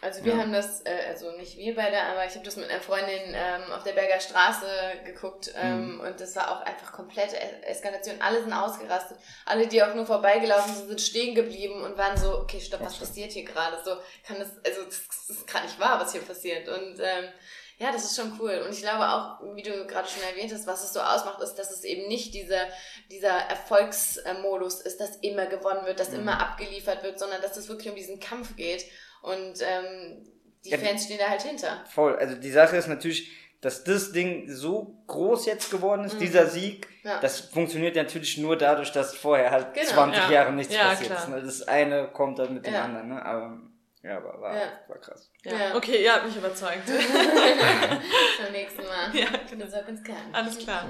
Also wir ja. haben das, äh, also nicht wir beide, aber ich habe das mit einer Freundin ähm, auf der Berger Straße geguckt ähm, mhm. und das war auch einfach komplette Eskalation. Alle sind ausgerastet. Alle, die auch nur vorbeigelaufen sind, sind stehen geblieben und waren so, okay, stopp, was passiert hier gerade? So kann das, also das, ist gerade nicht wahr, was hier passiert. Und ähm, ja, das ist schon cool. Und ich glaube auch, wie du gerade schon erwähnt hast, was es so ausmacht, ist, dass es eben nicht dieser, dieser Erfolgsmodus ist, dass immer gewonnen wird, dass mhm. immer abgeliefert wird, sondern dass es wirklich um diesen Kampf geht. Und ähm, die ja, Fans stehen da halt hinter. Voll. Also die Sache ist natürlich, dass das Ding so groß jetzt geworden ist, mhm. dieser Sieg, ja. das funktioniert natürlich nur dadurch, dass vorher halt genau. 20 ja. Jahre nichts ja, passiert klar. ist. Ne? Das eine kommt dann mit dem anderen. Ne? Aber ja, aber war, war krass. Ja. Okay, ihr habt mich überzeugt. Beim nächsten Mal. Ja, genau. Alles klar.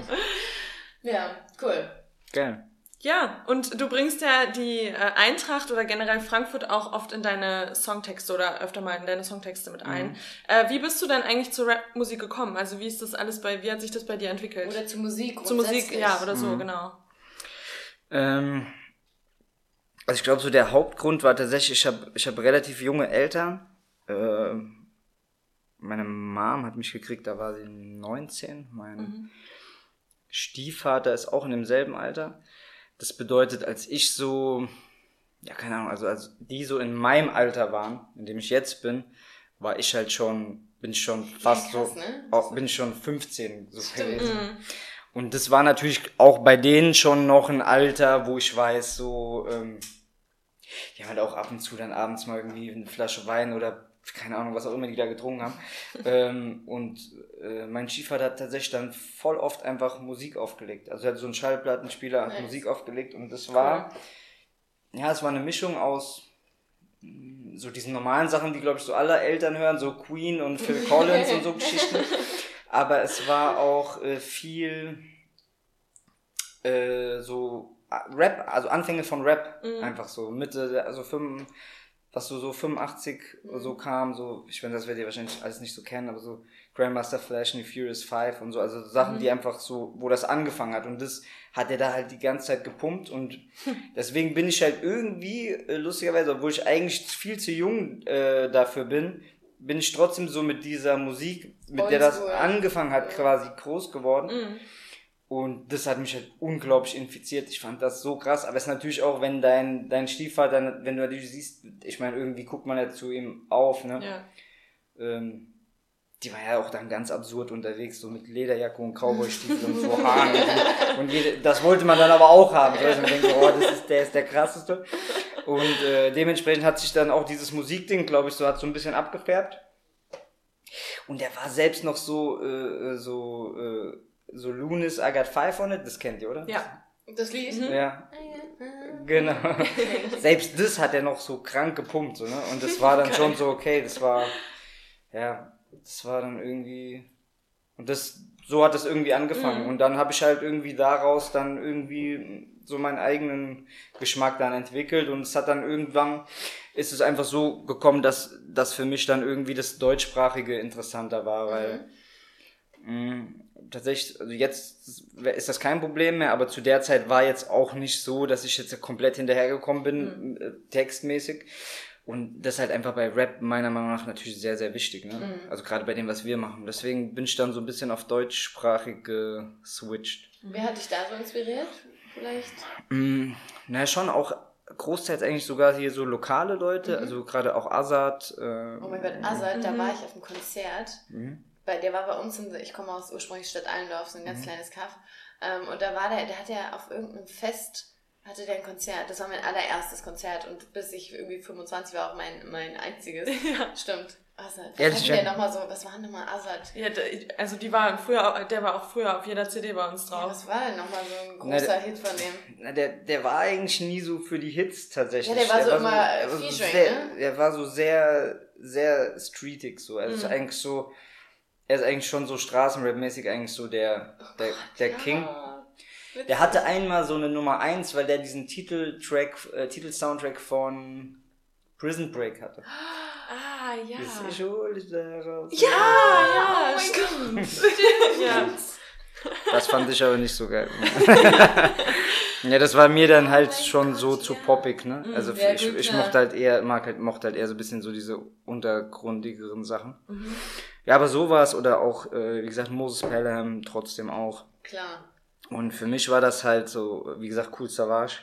Ja, cool. Geil. Ja, und du bringst ja die äh, Eintracht oder generell Frankfurt auch oft in deine Songtexte oder öfter mal in deine Songtexte mit ein. Mhm. Äh, wie bist du denn eigentlich zur Rapmusik gekommen? Also wie ist das alles bei, wie hat sich das bei dir entwickelt? Oder zur Musik Zur Musik, ja, oder so, mhm. genau. Ähm, also ich glaube, so der Hauptgrund war tatsächlich, ich habe ich hab relativ junge Eltern. Äh, meine Mom hat mich gekriegt, da war sie 19. Mein mhm. Stiefvater ist auch in demselben Alter. Das bedeutet, als ich so, ja, keine Ahnung, also als die so in meinem Alter waren, in dem ich jetzt bin, war ich halt schon, bin ich schon fast ja, krass, so, ne? auch, bin ich schon 15 so gewesen. Mhm. Und das war natürlich auch bei denen schon noch ein Alter, wo ich weiß, so, ähm, die haben halt auch ab und zu dann abends mal irgendwie eine Flasche Wein oder keine Ahnung, was auch immer die da getrunken haben. ähm, und äh, mein Stiefvater hat tatsächlich dann voll oft einfach Musik aufgelegt. Also er hat so einen Schallplattenspieler, nice. Musik aufgelegt und das war, cool. ja, es war eine Mischung aus mm, so diesen normalen Sachen, die glaube ich so alle Eltern hören, so Queen und Phil Collins und so Geschichten. Aber es war auch äh, viel äh, so Rap, also Anfänge von Rap, mhm. einfach so Mitte, also 5, was so, so 85 mhm. so kam, so, ich meine, das werdet ihr wahrscheinlich alles nicht so kennen, aber so Grandmaster Flash the Furious 5 und so, also Sachen, mhm. die einfach so, wo das angefangen hat und das hat er da halt die ganze Zeit gepumpt und deswegen bin ich halt irgendwie, äh, lustigerweise, obwohl ich eigentlich viel zu jung äh, dafür bin, bin ich trotzdem so mit dieser Musik, mit Old der das angefangen hat, quasi groß geworden. Mhm. Und das hat mich halt unglaublich infiziert. Ich fand das so krass. Aber es ist natürlich auch, wenn dein, dein Stiefvater, wenn du natürlich siehst, ich meine, irgendwie guckt man ja zu ihm auf, ne? Ja. Ähm, die war ja auch dann ganz absurd unterwegs, so mit Lederjacke und Cowboystiefeln und so Haaren. Und, und jede, das wollte man dann aber auch haben. So, also man denkt, oh, das ist, der ist der krasseste. Und äh, dementsprechend hat sich dann auch dieses Musikding, glaube ich, so hat so ein bisschen abgefärbt. Und er war selbst noch so, äh, so, äh, so Lunis I Got Five on It, das kennt ihr, oder? Ja. Das Lied? Mhm. Ja. Genau. Selbst das hat er noch so krank gepumpt, so, ne? Und das war dann schon so, okay, das war, ja, das war dann irgendwie, und das, so hat das irgendwie angefangen. Mhm. Und dann habe ich halt irgendwie daraus dann irgendwie so meinen eigenen Geschmack dann entwickelt und es hat dann irgendwann ist es einfach so gekommen, dass das für mich dann irgendwie das deutschsprachige interessanter war, weil mhm mh, tatsächlich, also jetzt ist das kein Problem mehr, aber zu der Zeit war jetzt auch nicht so, dass ich jetzt komplett hinterhergekommen bin, mhm. textmäßig. Und das ist halt einfach bei Rap meiner Meinung nach natürlich sehr, sehr wichtig. Ne? Mhm. Also gerade bei dem, was wir machen. Deswegen bin ich dann so ein bisschen auf deutschsprachig geswitcht. Wer hat dich da so inspiriert? Vielleicht? Mm, na schon auch großteils eigentlich sogar hier so lokale Leute, mhm. also gerade auch Azad. Äh, oh mein Gott, Azad, da war ich auf dem Konzert. Mhm bei, der war bei uns, in, ich komme aus ursprünglich Stadt Allendorf, so ein ganz mhm. kleines Kaff. Ähm, und da war der, der hat ja auf irgendeinem Fest, hatte der ein Konzert. Das war mein allererstes Konzert und bis ich irgendwie 25 war auch mein, mein einziges. Ja. Stimmt. Azad. Was ja, der nochmal so, was war nochmal Azad? Ja, also die waren früher, der war auch früher auf jeder CD bei uns drauf. Ja, was war denn nochmal so ein großer na, Hit von dem? Na, der, der war eigentlich nie so für die Hits tatsächlich. Ja, der war der so war immer so, featuring, sehr, ne? Der war so sehr, sehr streetig so. Also mhm. eigentlich so, er ist eigentlich schon so Straßenrap-mäßig eigentlich so der, der, der King. Der hatte einmal so eine Nummer eins, weil der diesen Titeltrack, äh, Titelsoundtrack von Prison Break hatte. Ah, ja. Ja, ja, oh stimmt. stimmt. ja. Das fand ich aber nicht so geil. ja, das war mir dann halt oh schon Gott, so ja. zu poppig, ne? Mhm, also ich, gut, ich mochte halt eher, mag halt, mochte halt eher so ein bisschen so diese untergrundigeren Sachen. Mhm. Ja, aber sowas oder auch, äh, wie gesagt, Moses Pelham trotzdem auch. Klar. Und für mich war das halt so, wie gesagt, cool Savage.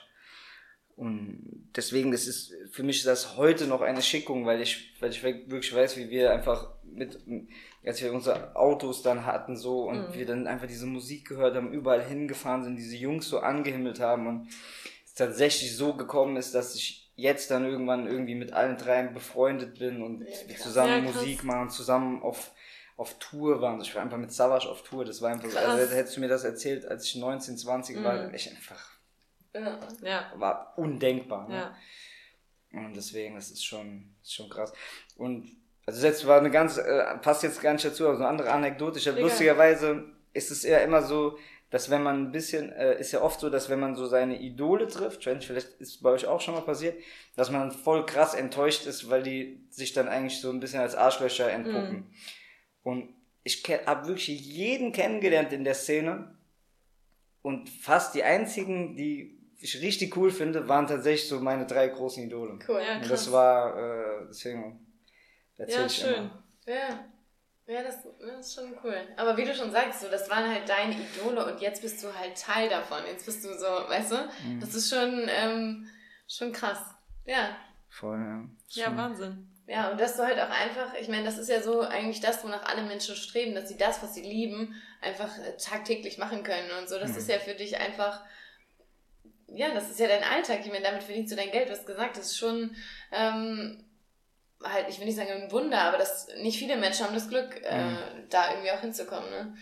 Und deswegen, das ist, für mich ist das heute noch eine Schickung, weil ich, weil ich wirklich weiß, wie wir einfach mit, als wir unsere Autos dann hatten so und mhm. wir dann einfach diese Musik gehört haben, überall hingefahren sind, diese Jungs so angehimmelt haben und es tatsächlich so gekommen ist, dass ich jetzt dann irgendwann irgendwie mit allen dreien befreundet bin und ja, zusammen ja, Musik machen, zusammen auf, auf Tour waren. Ich war einfach mit Savage auf Tour. Das war einfach, krass. also hättest du mir das erzählt, als ich 19, 20 mhm. war, ich einfach, ja. war undenkbar. Ne? Ja. Und deswegen, das ist schon, ist schon krass. Und, also jetzt war eine ganz, äh, passt jetzt gar nicht dazu, aber so eine andere Anekdote. Ich habe lustigerweise, ist es eher immer so, dass wenn man ein bisschen, äh, ist ja oft so, dass wenn man so seine Idole trifft, vielleicht ist bei euch auch schon mal passiert, dass man voll krass enttäuscht ist, weil die sich dann eigentlich so ein bisschen als Arschlöcher entpuppen. Mm. Und ich habe wirklich jeden kennengelernt in der Szene und fast die einzigen, die ich richtig cool finde, waren tatsächlich so meine drei großen Idole. Cool, ja, krass. Und das war, äh, deswegen erzähl ja, schön. Immer. Ja. Ja, das, das, ist schon cool. Aber wie du schon sagst, so, das waren halt deine Idole und jetzt bist du halt Teil davon. Jetzt bist du so, weißt du? Mhm. Das ist schon, ähm, schon krass. Ja. Voll, ja. Ja, Wahnsinn. Ja, und dass du halt auch einfach, ich meine, das ist ja so eigentlich das, wonach alle Menschen streben, dass sie das, was sie lieben, einfach äh, tagtäglich machen können und so. Das mhm. ist ja für dich einfach, ja, das ist ja dein Alltag. Ich meine, damit verdienst du dein Geld. Du hast gesagt, das ist schon, ähm, halt, ich will nicht sagen ein Wunder, aber das, nicht viele Menschen haben das Glück, äh, mhm. da irgendwie auch hinzukommen, ne?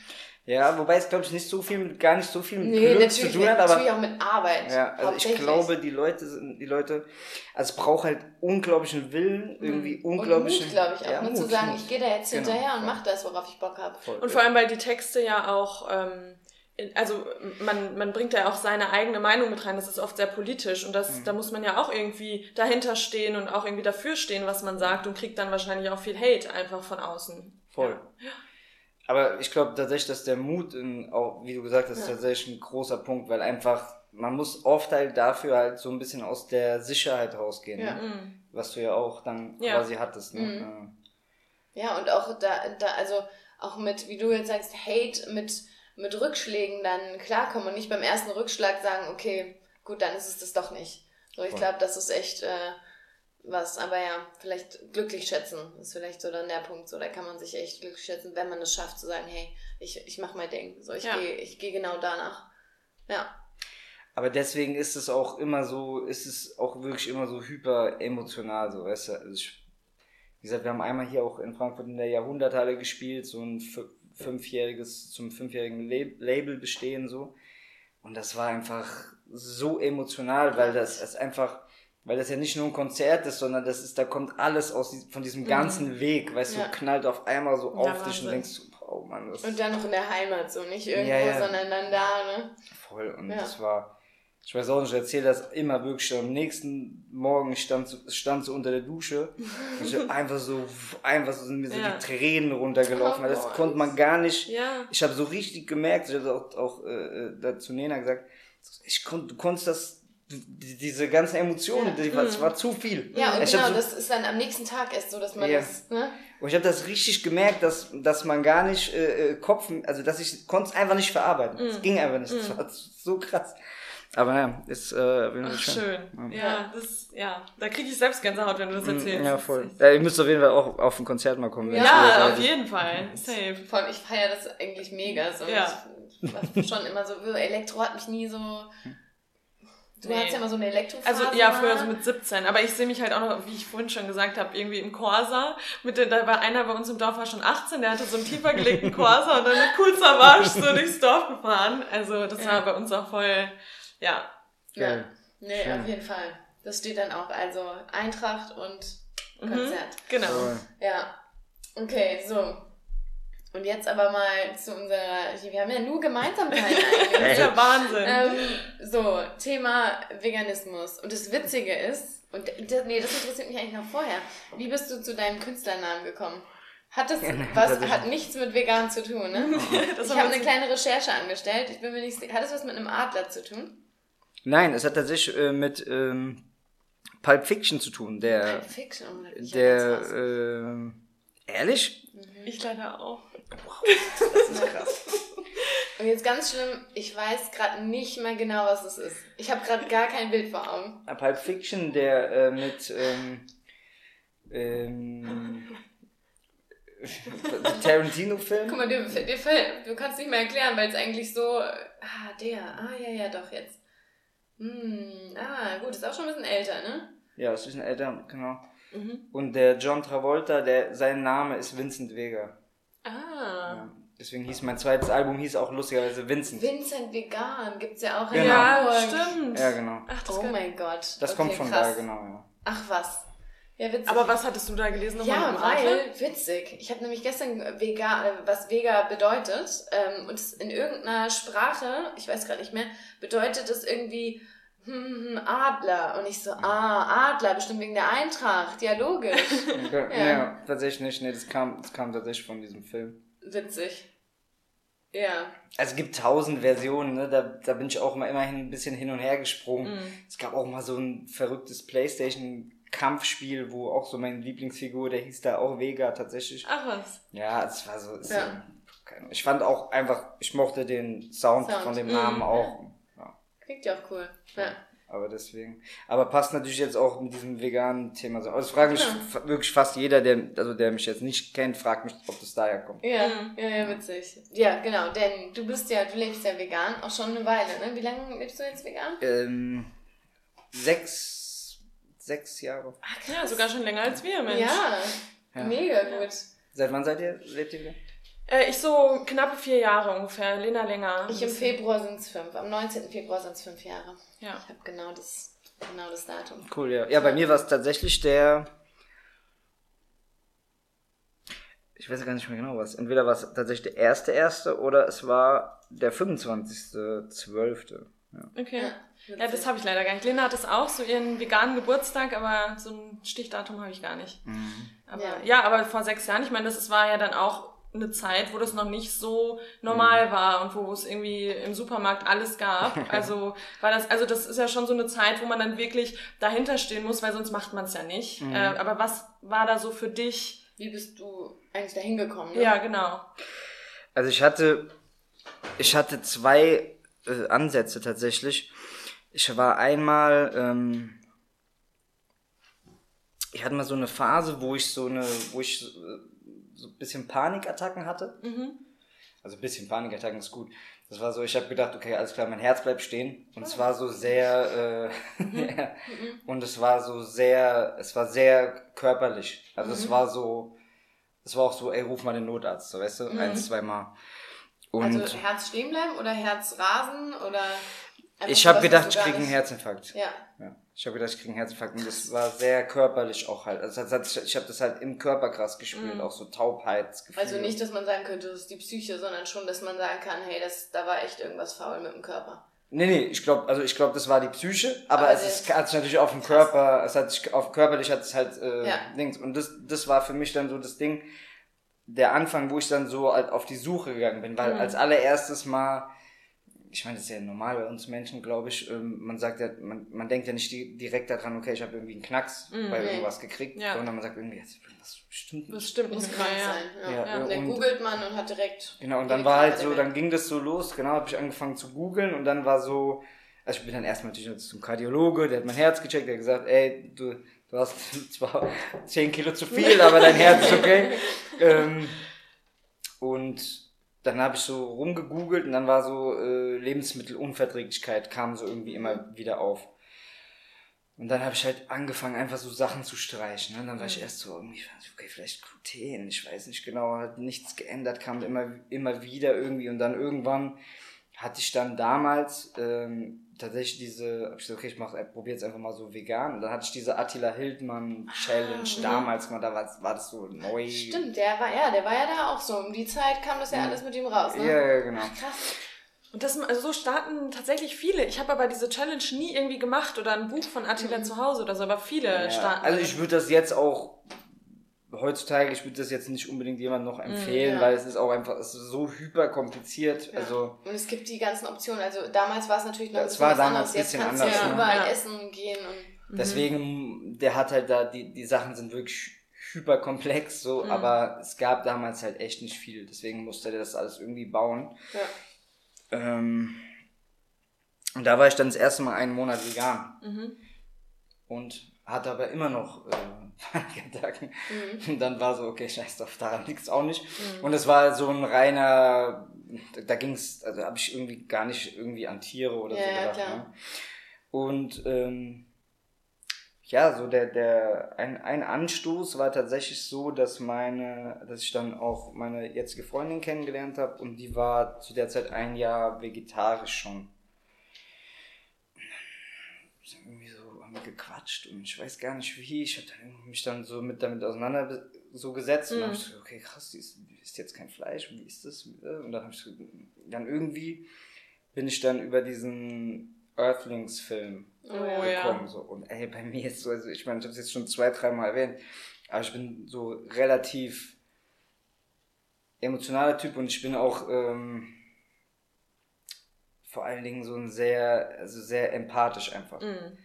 Ja, wobei es, glaube ich, nicht so viel, gar nicht so viel mit nee, Glück zu tun hat, aber. Natürlich auch mit Arbeit. Ja, also ich glaube, die Leute sind, die Leute, also es braucht halt unglaublichen Willen, mhm. irgendwie mhm. unglaublichen. Und Mut, glaube ich, auch. Ja, Mut, zu sagen, ich gehe da jetzt genau, hinterher und mache das, worauf ich Bock habe. Und vor allem, weil die Texte ja auch, ähm, also man, man bringt ja auch seine eigene Meinung mit rein, das ist oft sehr politisch und das, mhm. da muss man ja auch irgendwie dahinter stehen und auch irgendwie dafür stehen, was man sagt und kriegt dann wahrscheinlich auch viel Hate einfach von außen. Voll. Ja. Aber ich glaube tatsächlich, dass der Mut, in, auch wie du gesagt hast, ja. tatsächlich ein großer Punkt, weil einfach, man muss oft halt dafür halt so ein bisschen aus der Sicherheit rausgehen, ja. ne? Mhm. was du ja auch dann quasi hattest. Ne? Mhm. Ja, und auch da, da, also auch mit, wie du jetzt sagst, Hate mit mit Rückschlägen dann klarkommen und nicht beim ersten Rückschlag sagen, okay, gut, dann ist es das doch nicht. So, ich glaube, das ist echt äh, was. Aber ja, vielleicht glücklich schätzen ist vielleicht so dann der Punkt. So, da kann man sich echt glücklich schätzen, wenn man es schafft zu sagen, hey, ich, ich mache mein Ding. So, ich ja. gehe ich geh genau danach. Ja. Aber deswegen ist es auch immer so, ist es auch wirklich immer so hyper emotional, so, weißt du, also ich, wie gesagt, wir haben einmal hier auch in Frankfurt in der Jahrhunderthalle gespielt, so ein fünfjähriges, zum fünfjährigen Label bestehen, so. Und das war einfach so emotional, weil das ist einfach, weil das ja nicht nur ein Konzert ist, sondern das ist, da kommt alles aus von diesem mhm. ganzen mhm. Weg, weißt ja. du, knallt auf einmal so ja, auf dich und denkst, oh Mann, das Und dann noch in der Heimat, so nicht irgendwo, ja, sondern dann da, ne? Voll, und das war, ich weiß auch nicht, ich erzähle das immer wirklich schon. Am nächsten Morgen stand so, stand so unter der Dusche und ich einfach so, einfach so sind mir so ja. die Tränen runtergelaufen, weil das oh, konnte man gar nicht. Ja. Ich habe so richtig gemerkt, ich habe auch, auch äh, dazu Nena gesagt, ich konnte, du konntest das, diese ganzen Emotionen, ja. das war, war zu viel. Ja, und ich genau, so, das ist dann am nächsten Tag erst so, dass man ja. das, ne? Und ich habe das richtig gemerkt, dass, dass man gar nicht äh, äh Kopf, also dass ich konnte es einfach nicht verarbeiten. Es mm. ging einfach nicht. Es mm. war so krass. Aber ja, ist äh, Ach, schön. schön. Ja. ja, das, ja, da kriege ich selbst Gänsehaut, wenn du das mm, erzählst. Ja, voll. Ja, ihr müsst auf jeden Fall auch auf ein Konzert mal kommen. Ja, auf jeden Fall. Safe. Vor allem, ich feiere das eigentlich mega. So. Ja. Ich war schon immer so, Elektro hat mich nie so... Du nee. hattest ja immer so eine Elektrophase. Also ja, früher so mit 17. Aber ich sehe mich halt auch noch, wie ich vorhin schon gesagt habe, irgendwie im Corsa. Mit der, da war einer bei uns im Dorf war schon 18, der hatte so einen tiefer gelegten Corsa und dann mit cool Savage so durchs Dorf gefahren. Also das ja. war bei uns auch voll ja. Ja. Nee, Schön. auf jeden Fall. Das steht dann auch. Also Eintracht und mhm. Konzert. Mhm, genau. Ja. Okay, so. Und jetzt aber mal zu unserer. Wir haben ja nur Gemeinsamkeiten eigentlich. das ist ja Wahnsinn. Ähm, so, Thema Veganismus. Und das Witzige ist, und das, nee, das interessiert mich eigentlich noch vorher. Wie bist du zu deinem Künstlernamen gekommen? Hat das was, hat nichts mit vegan zu tun, ne? ich habe eine kleine Recherche angestellt. Ich bin mir nicht Hat das was mit einem Adler zu tun? Nein, es hat tatsächlich äh, mit ähm, Pulp Fiction zu tun. Der, Pulp Fiction, oh, der, äh, ehrlich? Mhm. Ich leider auch. Wow, das ist krass. Und jetzt ganz schlimm, ich weiß gerade nicht mehr genau, was es ist. Ich habe gerade gar kein Bild vor Augen. Pulp Fiction, der äh, mit ähm, ähm, Tarantino-Film. Guck mal, du, du, du kannst nicht mehr erklären, weil es eigentlich so. Ah, der. Ah, ja, ja, doch, jetzt. Hm, ah, gut, ist auch schon ein bisschen älter, ne? Ja, ist ein bisschen älter, genau. Mhm. Und der John Travolta, der, sein Name ist Vincent Vega. Ah. Ja, deswegen hieß mein zweites Album hieß auch lustigerweise Vincent. Vincent Vegan gibt's ja auch in genau. Ja, stimmt. Ja, genau. Ach, das oh mein Gott. Das okay, kommt von krass. da, genau, ja. Ach was. Ja, witzig. Aber was hattest du da gelesen? Ja, weil, witzig. Ich habe nämlich gestern Vega, was Vega bedeutet. Ähm, und in irgendeiner Sprache, ich weiß gerade nicht mehr, bedeutet es irgendwie hm, hm, Adler. Und ich so, ah, Adler, bestimmt wegen der Eintracht. Ja, logisch. ja. ja, tatsächlich nicht. Nee, das kam, das kam tatsächlich von diesem Film. Witzig. Ja. Also es gibt tausend Versionen, ne? da, da bin ich auch mal immerhin ein bisschen hin und her gesprungen. Mm. Es gab auch mal so ein verrücktes Playstation Kampfspiel, wo auch so meine Lieblingsfigur, der hieß da auch Vega tatsächlich. Ach was. Ja, es war so. Ja. ich fand auch einfach, ich mochte den Sound, Sound. von dem Namen mhm. auch. Ja. Klingt ja auch cool. Ja. Aber deswegen. Aber passt natürlich jetzt auch mit diesem veganen Thema so. Also fragt mich ja. wirklich fast jeder, der, also der mich jetzt nicht kennt, fragt mich, ob das daher kommt. Ja, mhm. ja, ja, witzig. Ja, genau, denn du bist ja, du lebst ja vegan, auch schon eine Weile, ne? Wie lange lebst du jetzt vegan? Ähm, sechs sechs Jahre. Ach, ja, sogar schon länger als wir, Mensch. Ja, ja. mega gut. Seit wann seid ihr, lebt ihr wieder? Äh, ich so knappe vier Jahre ungefähr, Lena länger. Ich im Februar sind es fünf, am 19. Februar sind es fünf Jahre. Ja. Ich habe genau das, genau das Datum. Cool, ja. Ja, bei mir war es tatsächlich der ich weiß gar nicht mehr genau was. Entweder war es tatsächlich der erste erste oder es war der 25.12. Ja. Okay. Ja, ja das habe ich leider gar nicht. Lena hat es auch, so ihren veganen Geburtstag, aber so ein Stichdatum habe ich gar nicht. Mhm. Aber, ja. ja. aber vor sechs Jahren, ich meine, das war ja dann auch eine Zeit, wo das noch nicht so normal mhm. war und wo es irgendwie im Supermarkt alles gab. Also war das, also das ist ja schon so eine Zeit, wo man dann wirklich dahinter stehen muss, weil sonst macht man es ja nicht. Mhm. Äh, aber was war da so für dich? Wie bist du eigentlich dahin gekommen? Ne? Ja, genau. Also ich hatte, ich hatte zwei äh, Ansätze tatsächlich. Ich war einmal, ähm, ich hatte mal so eine Phase, wo ich so eine, wo ich äh, so ein bisschen Panikattacken hatte. Mhm. Also ein bisschen Panikattacken ist gut. Das war so, ich habe gedacht, okay, alles klar, mein Herz bleibt stehen. Und es war so sehr, äh, mhm. mhm. und es war so sehr, es war sehr körperlich. Also mhm. es war so, es war auch so, ey, ruf mal den Notarzt, so weißt du, mhm. eins, zweimal. Und also Herz stehen bleiben oder Herz rasen oder? Ich habe gedacht, ich kriege einen Herzinfarkt. Ja. ja. Ich habe gedacht, ich kriege einen Herzinfarkt. Und das war sehr körperlich auch halt. Also ich habe das halt im Körper krass gespürt, mm. auch so Taubheitsgefühl. Also nicht, dass man sagen könnte, das ist die Psyche, sondern schon, dass man sagen kann, hey, das, da war echt irgendwas faul mit dem Körper. Nee, nee, ich glaube, also ich glaube, das war die Psyche, aber, aber es ist, hat sich natürlich auf dem Körper, es hat sich auf körperlich hat es halt äh, ja. Dings. Und das, das war für mich dann so das Ding, der Anfang, wo ich dann so halt auf die Suche gegangen bin, weil mhm. als allererstes mal ich meine, das ist ja normal bei uns Menschen, glaube ich. Ähm, man sagt ja, man, man denkt ja nicht direkt daran, okay, ich habe irgendwie einen Knacks mhm. bei irgendwas gekriegt, ja. sondern man sagt irgendwie, das stimmt nicht. Das stimmt muss krank ja. sein. Ja. Ja. ja. Und dann googelt man und hat direkt. Genau, und dann war halt so, dann ging das so los, genau, habe ich angefangen zu googeln und dann war so, also ich bin dann erstmal natürlich zum Kardiologe, der hat mein Herz gecheckt, der hat gesagt, ey, du, du hast zwar 10 Kilo zu viel, aber dein Herz ist okay. ähm, und dann habe ich so rumgegoogelt und dann war so äh, Lebensmittelunverträglichkeit kam so irgendwie immer wieder auf. Und dann habe ich halt angefangen, einfach so Sachen zu streichen. Ne? Und dann war ich mhm. erst so irgendwie, okay, vielleicht Gluten, ich weiß nicht genau, hat nichts geändert, kam immer, immer wieder irgendwie. Und dann irgendwann hatte ich dann damals ähm, tatsächlich diese, hab ich gesagt, okay, ich mach, probiere jetzt einfach mal so vegan. Und dann hatte ich diese Attila Hildmann Challenge ah, damals mal, da war, war das so neu. Stimmt, der war, ja, der war ja da auch so. Um die Zeit kam das ja, ja. alles mit ihm raus, ne? Ja, ja, genau. Ach, krass. Und das, also so starten tatsächlich viele. Ich habe aber diese Challenge nie irgendwie gemacht oder ein Buch von Attila mhm. zu Hause oder so, aber viele ja, starten. Also ich würde das jetzt auch heutzutage, ich würde das jetzt nicht unbedingt jemandem noch empfehlen, mm, ja. weil es ist auch einfach es ist so hyper kompliziert. Ja. Also und es gibt die ganzen Optionen. Also damals war es natürlich noch das war damals ein bisschen Jetzt anders. Ja überall ja. essen gehen und mhm. deswegen der hat halt da die die Sachen sind wirklich hyper komplex so, mhm. aber es gab damals halt echt nicht viel. Deswegen musste der das alles irgendwie bauen. Ja. Ähm, und da war ich dann das erste Mal einen Monat vegan. Mhm. Und hatte aber immer noch äh, Panikattacken. Mhm. Und dann war so, okay, scheiß drauf, daran liegt es auch nicht. Mhm. Und es war so ein reiner, da ging es, also habe ich irgendwie gar nicht irgendwie an Tiere oder ja, so gedacht. Ja, ne? Und ähm, ja, so der, der, ein, ein Anstoß war tatsächlich so, dass meine, dass ich dann auch meine jetzige Freundin kennengelernt habe und die war zu der Zeit ein Jahr vegetarisch schon. So gequatscht und ich weiß gar nicht wie. Ich habe mich dann so mit damit auseinander so gesetzt mhm. und habe ich so, okay, krass, die ist, die ist jetzt kein Fleisch, wie ist das? Und dann habe ich so, dann irgendwie bin ich dann über diesen Earthlings-Film oh, gekommen. Ja. So. Und ey, bei mir ist so, also ich meine, ich habe es jetzt schon zwei, dreimal erwähnt, aber ich bin so relativ emotionaler Typ und ich bin auch ähm, vor allen Dingen so ein sehr, also sehr empathisch einfach. Mhm.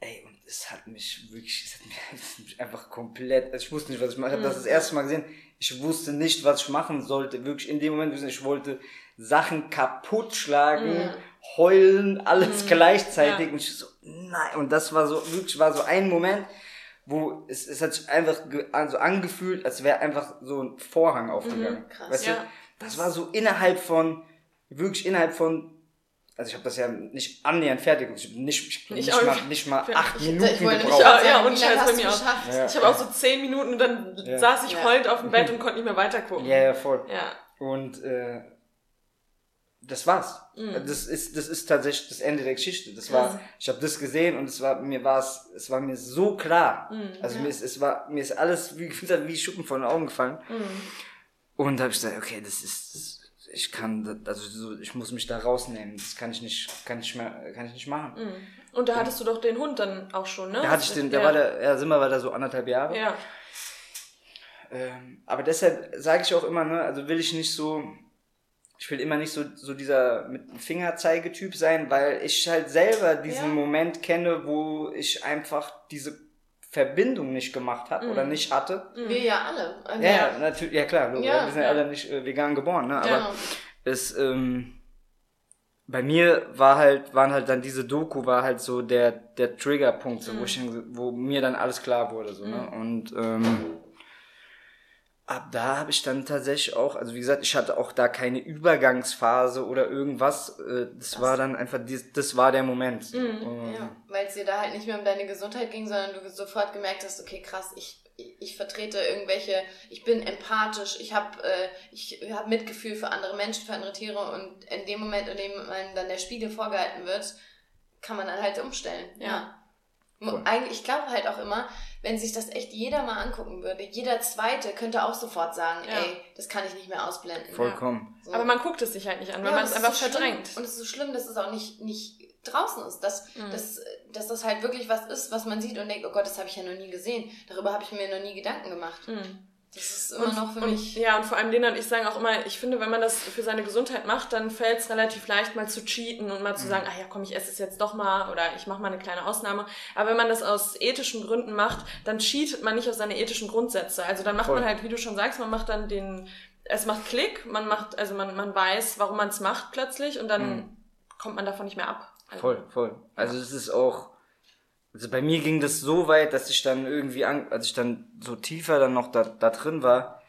Ey, und es hat mich wirklich, es hat mich einfach komplett, also ich wusste nicht, was ich mache. Ich habe das das erste Mal gesehen. Ich wusste nicht, was ich machen sollte. Wirklich in dem Moment, ich wollte Sachen kaputt schlagen, mhm. heulen, alles mhm. gleichzeitig. Ja. Und ich so, nein. Und das war so, wirklich war so ein Moment, wo es, es hat sich einfach so angefühlt, als wäre einfach so ein Vorhang aufgegangen. Mhm, krass, weißt ja. du? Das war so innerhalb von, wirklich innerhalb von also ich habe das ja nicht annähernd fertig ich nicht, ich, nicht, mal, nicht mal acht ich, Minuten ich gebraucht. Nicht, ja, ja, und Scheiß bei mir auch. Ja, ich habe auch so zehn Minuten und dann ja. saß ich heulend auf dem Bett und konnte nicht mehr weitergucken. Ja, ja, voll. Ja. Und äh, das war's. Mhm. Das ist, das ist tatsächlich das Ende der Geschichte. Das war, ich habe das gesehen und es war, mir war es, es war mir so klar. Mhm, also ja. mir ist, es war, mir ist alles wie, wie Schuppen von den Augen gefallen. Mhm. Und da habe ich gesagt, okay, das ist, das, ich kann, also so, ich muss mich da rausnehmen. Das kann ich nicht, kann ich mehr, kann ich nicht machen. Mhm. Und da hattest du doch den Hund dann auch schon, ne? Da hatte ich den, der ja. war da, ja, Simmer war da so anderthalb Jahre. Ja. Ähm, aber deshalb sage ich auch immer, ne, also will ich nicht so, ich will immer nicht so, so dieser mit Fingerzeigetyp sein, weil ich halt selber diesen ja. Moment kenne, wo ich einfach diese Verbindung nicht gemacht habe mhm. oder nicht hatte. Mhm. Wir ja alle. Also ja, ja, natürlich, ja klar, ja, wir sind ja alle nicht äh, vegan geboren, ne? Aber genau. es, ähm, bei mir war halt, waren halt dann diese Doku war halt so der, der Triggerpunkt, so, mhm. wo, ich, wo mir dann alles klar wurde, so, ne? Mhm. Und, ähm, ab da habe ich dann tatsächlich auch, also wie gesagt, ich hatte auch da keine Übergangsphase oder irgendwas. Äh, das, das war dann einfach, das war der Moment. Mhm, ja, weil es dir da halt nicht mehr um deine Gesundheit ging, sondern du sofort gemerkt hast, okay, krass, ich, ich vertrete irgendwelche, ich bin empathisch, ich habe äh, ich hab Mitgefühl für andere Menschen, für andere Tiere und in dem Moment, in dem man dann der Spiegel vorgehalten wird, kann man dann halt umstellen. Ja. ja. Cool. Eigentlich, ich glaube halt auch immer, wenn sich das echt jeder mal angucken würde, jeder Zweite könnte auch sofort sagen, ja. ey, das kann ich nicht mehr ausblenden. Vollkommen. Ja. So. Aber man guckt es sich halt nicht an, weil ja, man es einfach so verdrängt. Und es ist so schlimm, dass es auch nicht, nicht draußen ist, dass, mhm. dass, dass das halt wirklich was ist, was man sieht und denkt, oh Gott, das habe ich ja noch nie gesehen. Darüber habe ich mir noch nie Gedanken gemacht. Mhm. Das ist immer und, noch für und, mich. Ja, und vor allem Lena und ich sagen auch immer, ich finde, wenn man das für seine Gesundheit macht, dann fällt es relativ leicht, mal zu cheaten und mal zu mhm. sagen, ah ja, komm, ich esse es jetzt doch mal oder ich mache mal eine kleine Ausnahme. Aber wenn man das aus ethischen Gründen macht, dann cheatet man nicht auf seine ethischen Grundsätze. Also dann macht Voll. man halt, wie du schon sagst, man macht dann den, es macht Klick, man macht, also man, man weiß, warum man es macht plötzlich und dann mhm. kommt man davon nicht mehr ab. Also, voll, voll. Also es ist auch also bei mir ging das so weit, dass ich dann irgendwie, an, als ich dann so tiefer dann noch da, da drin war,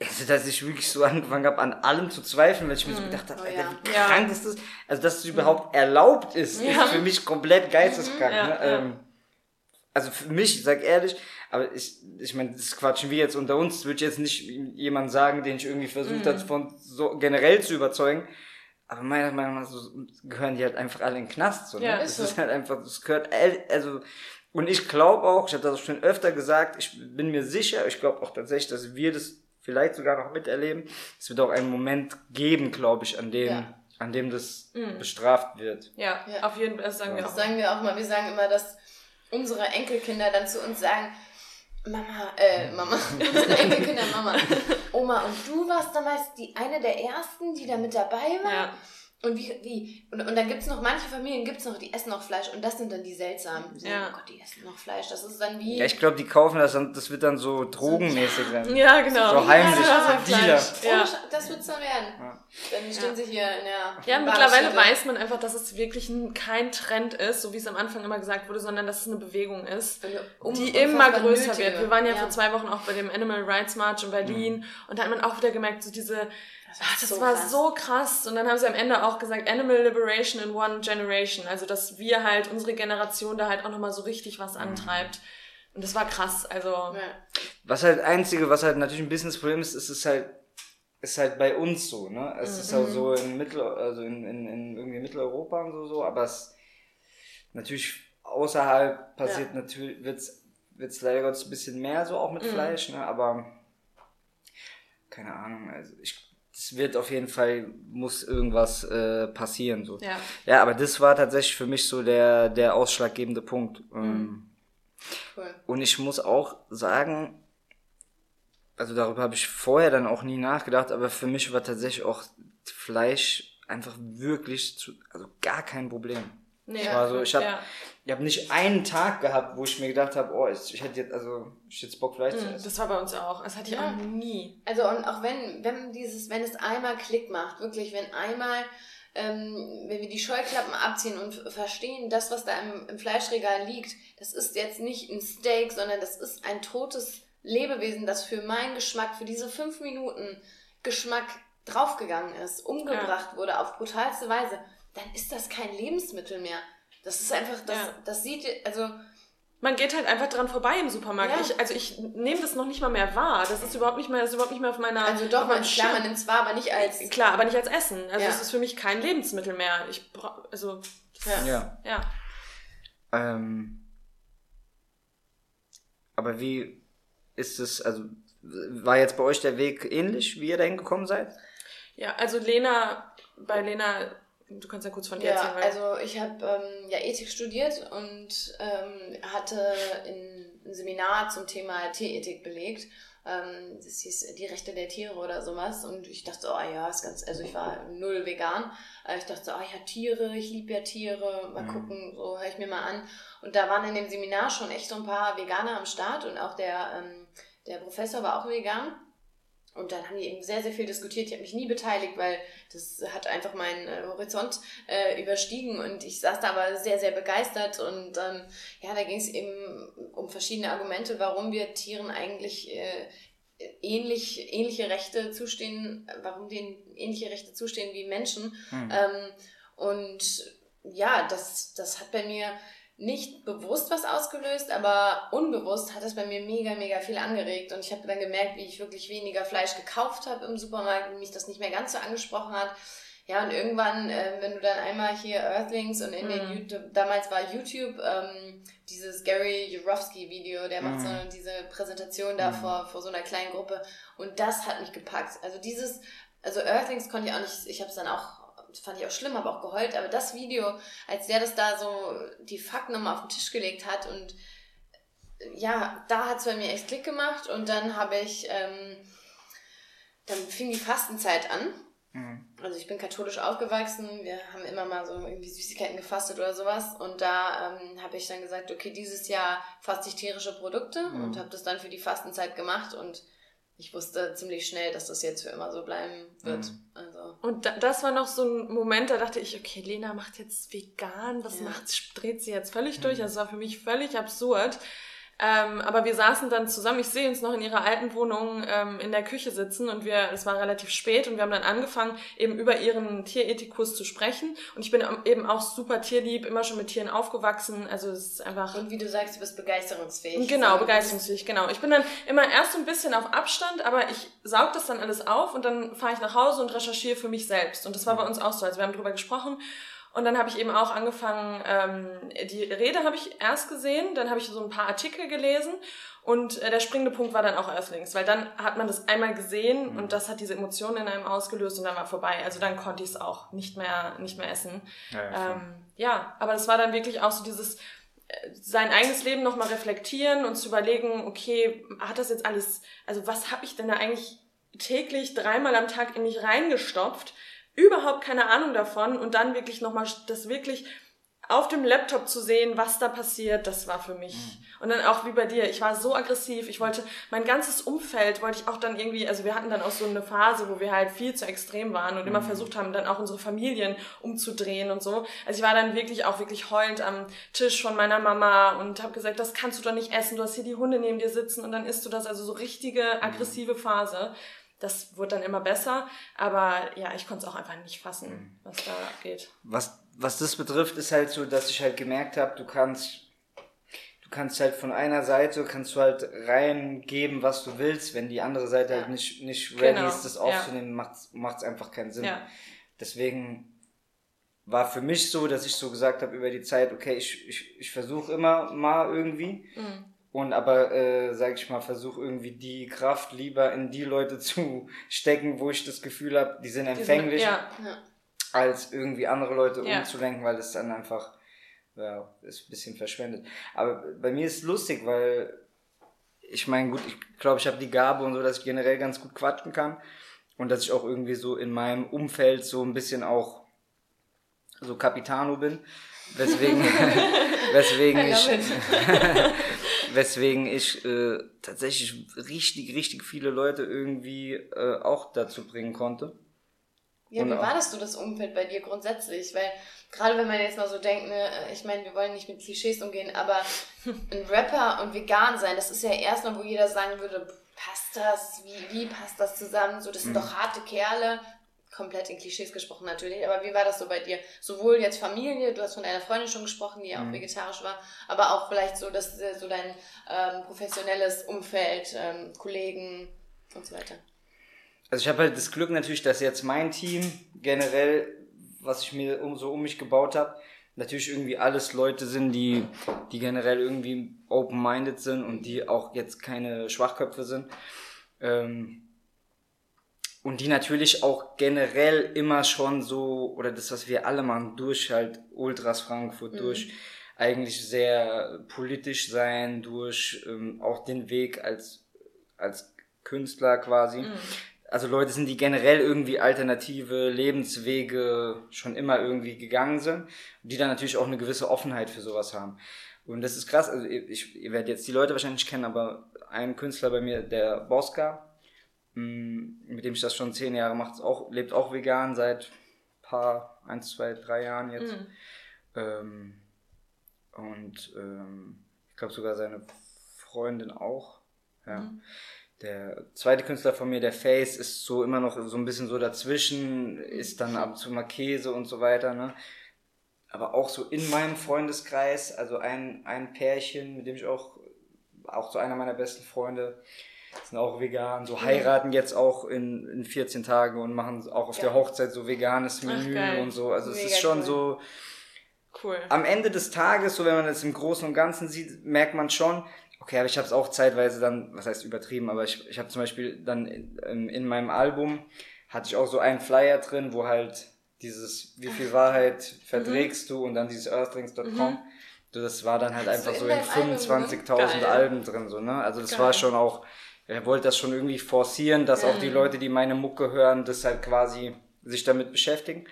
also dass ich wirklich so angefangen habe, an allem zu zweifeln, weil ich mir so mhm. gedacht habe, oh, Alter, ja. wie krank ja. ist das? Also dass es überhaupt erlaubt ist, ja. ist für mich komplett geisteskrank. Mhm. Ne? Ähm, also für mich, ich sag ehrlich, aber ich, ich meine, das quatschen wir jetzt unter uns, würde ich jetzt nicht jemand sagen, den ich irgendwie versucht mhm. habe, von so generell zu überzeugen. Aber meiner Meinung nach so, gehören die halt einfach alle in den Knast. So, ne? ja, ist das so. ist halt einfach, das gehört, also, und ich glaube auch, ich habe das schon öfter gesagt, ich bin mir sicher, ich glaube auch tatsächlich, dass wir das vielleicht sogar noch miterleben. Es wird auch einen Moment geben, glaube ich, an dem, ja. an dem das mhm. bestraft wird. Ja, ja, auf jeden Fall, das sagen wir auch. Das sagen wir auch mal. Wir sagen immer, dass unsere Enkelkinder dann zu uns sagen, Mama, äh, Mama, unsere Enkelkinder, Mama. Oma, und du warst damals die eine der ersten, die da mit dabei war? Ja. Und wie, wie, und, und dann gibt's noch, manche Familien gibt's noch, die essen noch Fleisch und das sind dann die seltsamen. Die sagen, ja. oh Gott, die essen noch Fleisch. Das ist dann wie. Ja, ich glaube, die kaufen das dann, das wird dann so drogenmäßig so, werden. Ja, genau. So heimlich, ja, so Dealer. Ja. das wird's dann werden. Ja. Dann stehen sie hier in der. Ja, mittlerweile weiß man einfach, dass es wirklich kein Trend ist, so wie es am Anfang immer gesagt wurde, sondern dass es eine Bewegung ist, um, die immer größer nötige. wird. Wir waren ja, vor zwei Wochen auch bei dem Animal Rights March in Berlin mhm. und da hat man auch wieder gemerkt, so diese das, Ach, das so war krass. so krass. Und dann haben sie am Ende auch gesagt, Animal Liberation in One Generation. Also, dass wir halt, unsere Generation da halt auch nochmal so richtig was mhm. antreibt. Und das war krass. Also. Ja. Was halt einzige, was halt natürlich ein Business-Problem ist, ist es halt, ist halt bei uns so, ne? Es mhm. ist halt so in Mittel, also in, in, in irgendwie Mitteleuropa und so, so, aber es natürlich außerhalb passiert ja. natürlich, wird's, wird's leider Gottes ein bisschen mehr so auch mit mhm. Fleisch, ne? Aber, keine Ahnung, also ich es wird auf jeden Fall, muss irgendwas äh, passieren. So. Ja. ja, aber das war tatsächlich für mich so der, der ausschlaggebende Punkt. Ähm, mhm. Cool. Und ich muss auch sagen, also darüber habe ich vorher dann auch nie nachgedacht, aber für mich war tatsächlich auch Fleisch einfach wirklich zu, also gar kein Problem. Nee, ich war so, ich habe ja. ich hab nicht einen Tag gehabt, wo ich mir gedacht habe, oh, ich hätte jetzt, also ich hätte Bock vielleicht mm, zu essen. Das war bei uns auch. Das hatte ich ja. auch nie. Also und auch wenn, wenn dieses, wenn es einmal Klick macht, wirklich, wenn einmal, ähm, wenn wir die Scheuklappen abziehen und verstehen, das, was da im, im Fleischregal liegt, das ist jetzt nicht ein Steak, sondern das ist ein totes Lebewesen, das für meinen Geschmack, für diese fünf Minuten Geschmack draufgegangen ist, umgebracht ja. wurde auf brutalste Weise dann ist das kein Lebensmittel mehr. Das ist einfach, das, ja. das sieht, also man geht halt einfach dran vorbei im Supermarkt. Ja. Ich, also ich nehme das noch nicht mal mehr wahr. Das ist überhaupt nicht mehr, das ist überhaupt nicht mehr auf meiner. Also doch, man, klar, man nimmt es wahr, aber nicht als. Klar, aber nicht als Essen. Also es ist für mich kein Lebensmittel mehr. Ich brauche, also. Ja. Ja. ja. Ähm, aber wie ist es, also war jetzt bei euch der Weg ähnlich, wie ihr dahin gekommen seid? Ja, also Lena, bei Lena Du kannst ja kurz von dir ja, erzählen. Also ich habe ähm, ja Ethik studiert und ähm, hatte in, ein Seminar zum Thema Tierethik belegt. Ähm, das hieß die Rechte der Tiere oder sowas. Und ich dachte, oh ja, ist ganz, also ich war null vegan. Äh, ich dachte, oh ja, Tiere, ich liebe ja Tiere, mal mhm. gucken, so höre ich mir mal an. Und da waren in dem Seminar schon echt so ein paar Veganer am Start und auch der, ähm, der Professor war auch vegan. Und dann haben die eben sehr, sehr viel diskutiert. Ich habe mich nie beteiligt, weil das hat einfach meinen äh, Horizont äh, überstiegen und ich saß da aber sehr, sehr begeistert und ähm, ja, da ging es eben um verschiedene Argumente, warum wir Tieren eigentlich äh, ähnlich, ähnliche Rechte zustehen, warum denen ähnliche Rechte zustehen wie Menschen. Hm. Ähm, und ja, das, das hat bei mir nicht bewusst was ausgelöst, aber unbewusst hat es bei mir mega, mega viel angeregt. Und ich habe dann gemerkt, wie ich wirklich weniger Fleisch gekauft habe im Supermarkt und mich das nicht mehr ganz so angesprochen hat. Ja, und irgendwann, äh, wenn du dann einmal hier Earthlings und in mhm. den YouTube, damals war YouTube ähm, dieses Gary Jurowski-Video, der macht mhm. so diese Präsentation da mhm. vor, vor so einer kleinen Gruppe. Und das hat mich gepackt. Also dieses, also Earthlings konnte ich auch nicht, ich habe es dann auch das fand ich auch schlimm, habe auch geheult, aber das Video, als der das da so die Fakten nochmal auf den Tisch gelegt hat und ja, da hat es bei mir echt Klick gemacht und dann habe ich, ähm, dann fing die Fastenzeit an. Mhm. Also ich bin katholisch aufgewachsen, wir haben immer mal so irgendwie Süßigkeiten gefastet oder sowas und da ähm, habe ich dann gesagt, okay, dieses Jahr faste ich tierische Produkte mhm. und habe das dann für die Fastenzeit gemacht und ich wusste ziemlich schnell, dass das jetzt für immer so bleiben wird. Mhm. Also. Und da, das war noch so ein Moment, da dachte ich, okay, Lena macht jetzt vegan, was ja. macht, dreht sie jetzt völlig durch? Mhm. Das war für mich völlig absurd. Ähm, aber wir saßen dann zusammen, ich sehe uns noch in ihrer alten Wohnung ähm, in der Küche sitzen und wir, es war relativ spät und wir haben dann angefangen, eben über ihren Tierethikkurs zu sprechen. Und ich bin eben auch super tierlieb, immer schon mit Tieren aufgewachsen. Also es ist einfach. Und wie du sagst, du bist begeisterungsfähig. Genau, begeisterungsfähig, genau. Ich bin dann immer erst so ein bisschen auf Abstand, aber ich saug das dann alles auf und dann fahre ich nach Hause und recherchiere für mich selbst. Und das war bei uns auch so. Also wir haben drüber gesprochen und dann habe ich eben auch angefangen, ähm, die Rede habe ich erst gesehen, dann habe ich so ein paar Artikel gelesen und äh, der springende Punkt war dann auch Earthlings, weil dann hat man das einmal gesehen mhm. und das hat diese Emotionen in einem ausgelöst und dann war vorbei. Also dann konnte ich es auch nicht mehr, nicht mehr essen. Ja, ja, ähm, ja, aber das war dann wirklich auch so dieses äh, sein eigenes Leben nochmal reflektieren und zu überlegen, okay, hat das jetzt alles, also was habe ich denn da eigentlich täglich dreimal am Tag in mich reingestopft? Überhaupt keine Ahnung davon und dann wirklich nochmal das wirklich auf dem Laptop zu sehen, was da passiert, das war für mich. Mhm. Und dann auch wie bei dir, ich war so aggressiv, ich wollte, mein ganzes Umfeld wollte ich auch dann irgendwie, also wir hatten dann auch so eine Phase, wo wir halt viel zu extrem waren und mhm. immer versucht haben, dann auch unsere Familien umzudrehen und so. Also ich war dann wirklich auch wirklich heulend am Tisch von meiner Mama und habe gesagt, das kannst du doch nicht essen, du hast hier die Hunde neben dir sitzen und dann isst du das, also so richtige mhm. aggressive Phase das wurde dann immer besser, aber ja, ich konnte es auch einfach nicht fassen, mhm. was da geht. Was, was das betrifft, ist halt so, dass ich halt gemerkt habe, du kannst, du kannst halt von einer Seite, kannst du halt reingeben, was du willst, wenn die andere Seite halt halt nicht, nicht ready genau. ist, das aufzunehmen, ja. macht es einfach keinen Sinn. Ja. Deswegen war für mich so, dass ich so gesagt habe über die Zeit, okay, ich, ich, ich versuche immer mal irgendwie. Mhm. Und aber, äh, sag ich mal, versuche irgendwie die Kraft lieber in die Leute zu stecken, wo ich das Gefühl habe, die sind empfänglich, die sind, ja, ja. als irgendwie andere Leute ja. umzulenken, weil es dann einfach, ja, ist ein bisschen verschwendet. Aber bei mir ist es lustig, weil ich meine, gut, ich glaube, ich habe die Gabe und so, dass ich generell ganz gut quatschen kann und dass ich auch irgendwie so in meinem Umfeld so ein bisschen auch so Capitano bin. Weswegen, weswegen ich, weswegen ich äh, tatsächlich richtig, richtig viele Leute irgendwie äh, auch dazu bringen konnte. Ja, wie war das so, das Umfeld bei dir grundsätzlich? Weil gerade wenn man jetzt mal so denkt, ne, ich meine, wir wollen nicht mit Klischees umgehen, aber ein Rapper und vegan sein, das ist ja erstmal, wo jeder sagen würde, passt das? Wie, wie passt das zusammen? So, das sind mhm. doch harte Kerle. Komplett in Klischees gesprochen natürlich, aber wie war das so bei dir? Sowohl jetzt Familie, du hast von deiner Freundin schon gesprochen, die ja auch mhm. vegetarisch war, aber auch vielleicht so, dass so dein ähm, professionelles Umfeld, ähm, Kollegen und so weiter. Also ich habe halt das Glück natürlich, dass jetzt mein Team generell, was ich mir um, so um mich gebaut habe, natürlich irgendwie alles Leute sind, die, die generell irgendwie open-minded sind und die auch jetzt keine Schwachköpfe sind. Ähm, und die natürlich auch generell immer schon so, oder das, was wir alle machen, durch halt Ultras Frankfurt, mhm. durch eigentlich sehr politisch sein, durch ähm, auch den Weg als, als Künstler quasi. Mhm also Leute sind, die generell irgendwie alternative Lebenswege schon immer irgendwie gegangen sind, die dann natürlich auch eine gewisse Offenheit für sowas haben. Und das ist krass, also ich, ihr werdet jetzt die Leute wahrscheinlich kennen, aber ein Künstler bei mir, der Bosca, mit dem ich das schon zehn Jahre mache, auch, lebt auch vegan seit paar, eins, zwei, drei Jahren jetzt. Mhm. Ähm, und ähm, ich glaube sogar seine Freundin auch. Ja. Mhm der zweite Künstler von mir, der Face, ist so immer noch so ein bisschen so dazwischen, ist dann ab und zu mal Käse und so weiter, ne? Aber auch so in meinem Freundeskreis, also ein, ein Pärchen, mit dem ich auch, auch so einer meiner besten Freunde, sind auch vegan, so heiraten jetzt auch in, in 14 Tagen und machen auch auf ja. der Hochzeit so veganes Menü Ach, und so. Also Mega es ist schon cool. so, Cool. Am Ende des Tages, so wenn man es im Großen und Ganzen sieht, merkt man schon, Okay, aber ich habe es auch zeitweise dann, was heißt übertrieben, aber ich, ich habe zum Beispiel dann in, in meinem Album hatte ich auch so einen Flyer drin, wo halt dieses wie viel Wahrheit verträgst mhm. du und dann dieses earthlings.com. Mhm. Das war dann halt einfach so in 25.000 ne? Alben drin, so, ne? Also das Geil. war schon auch, er wollte das schon irgendwie forcieren, dass mhm. auch die Leute, die meine Mucke hören, das halt quasi sich damit beschäftigen.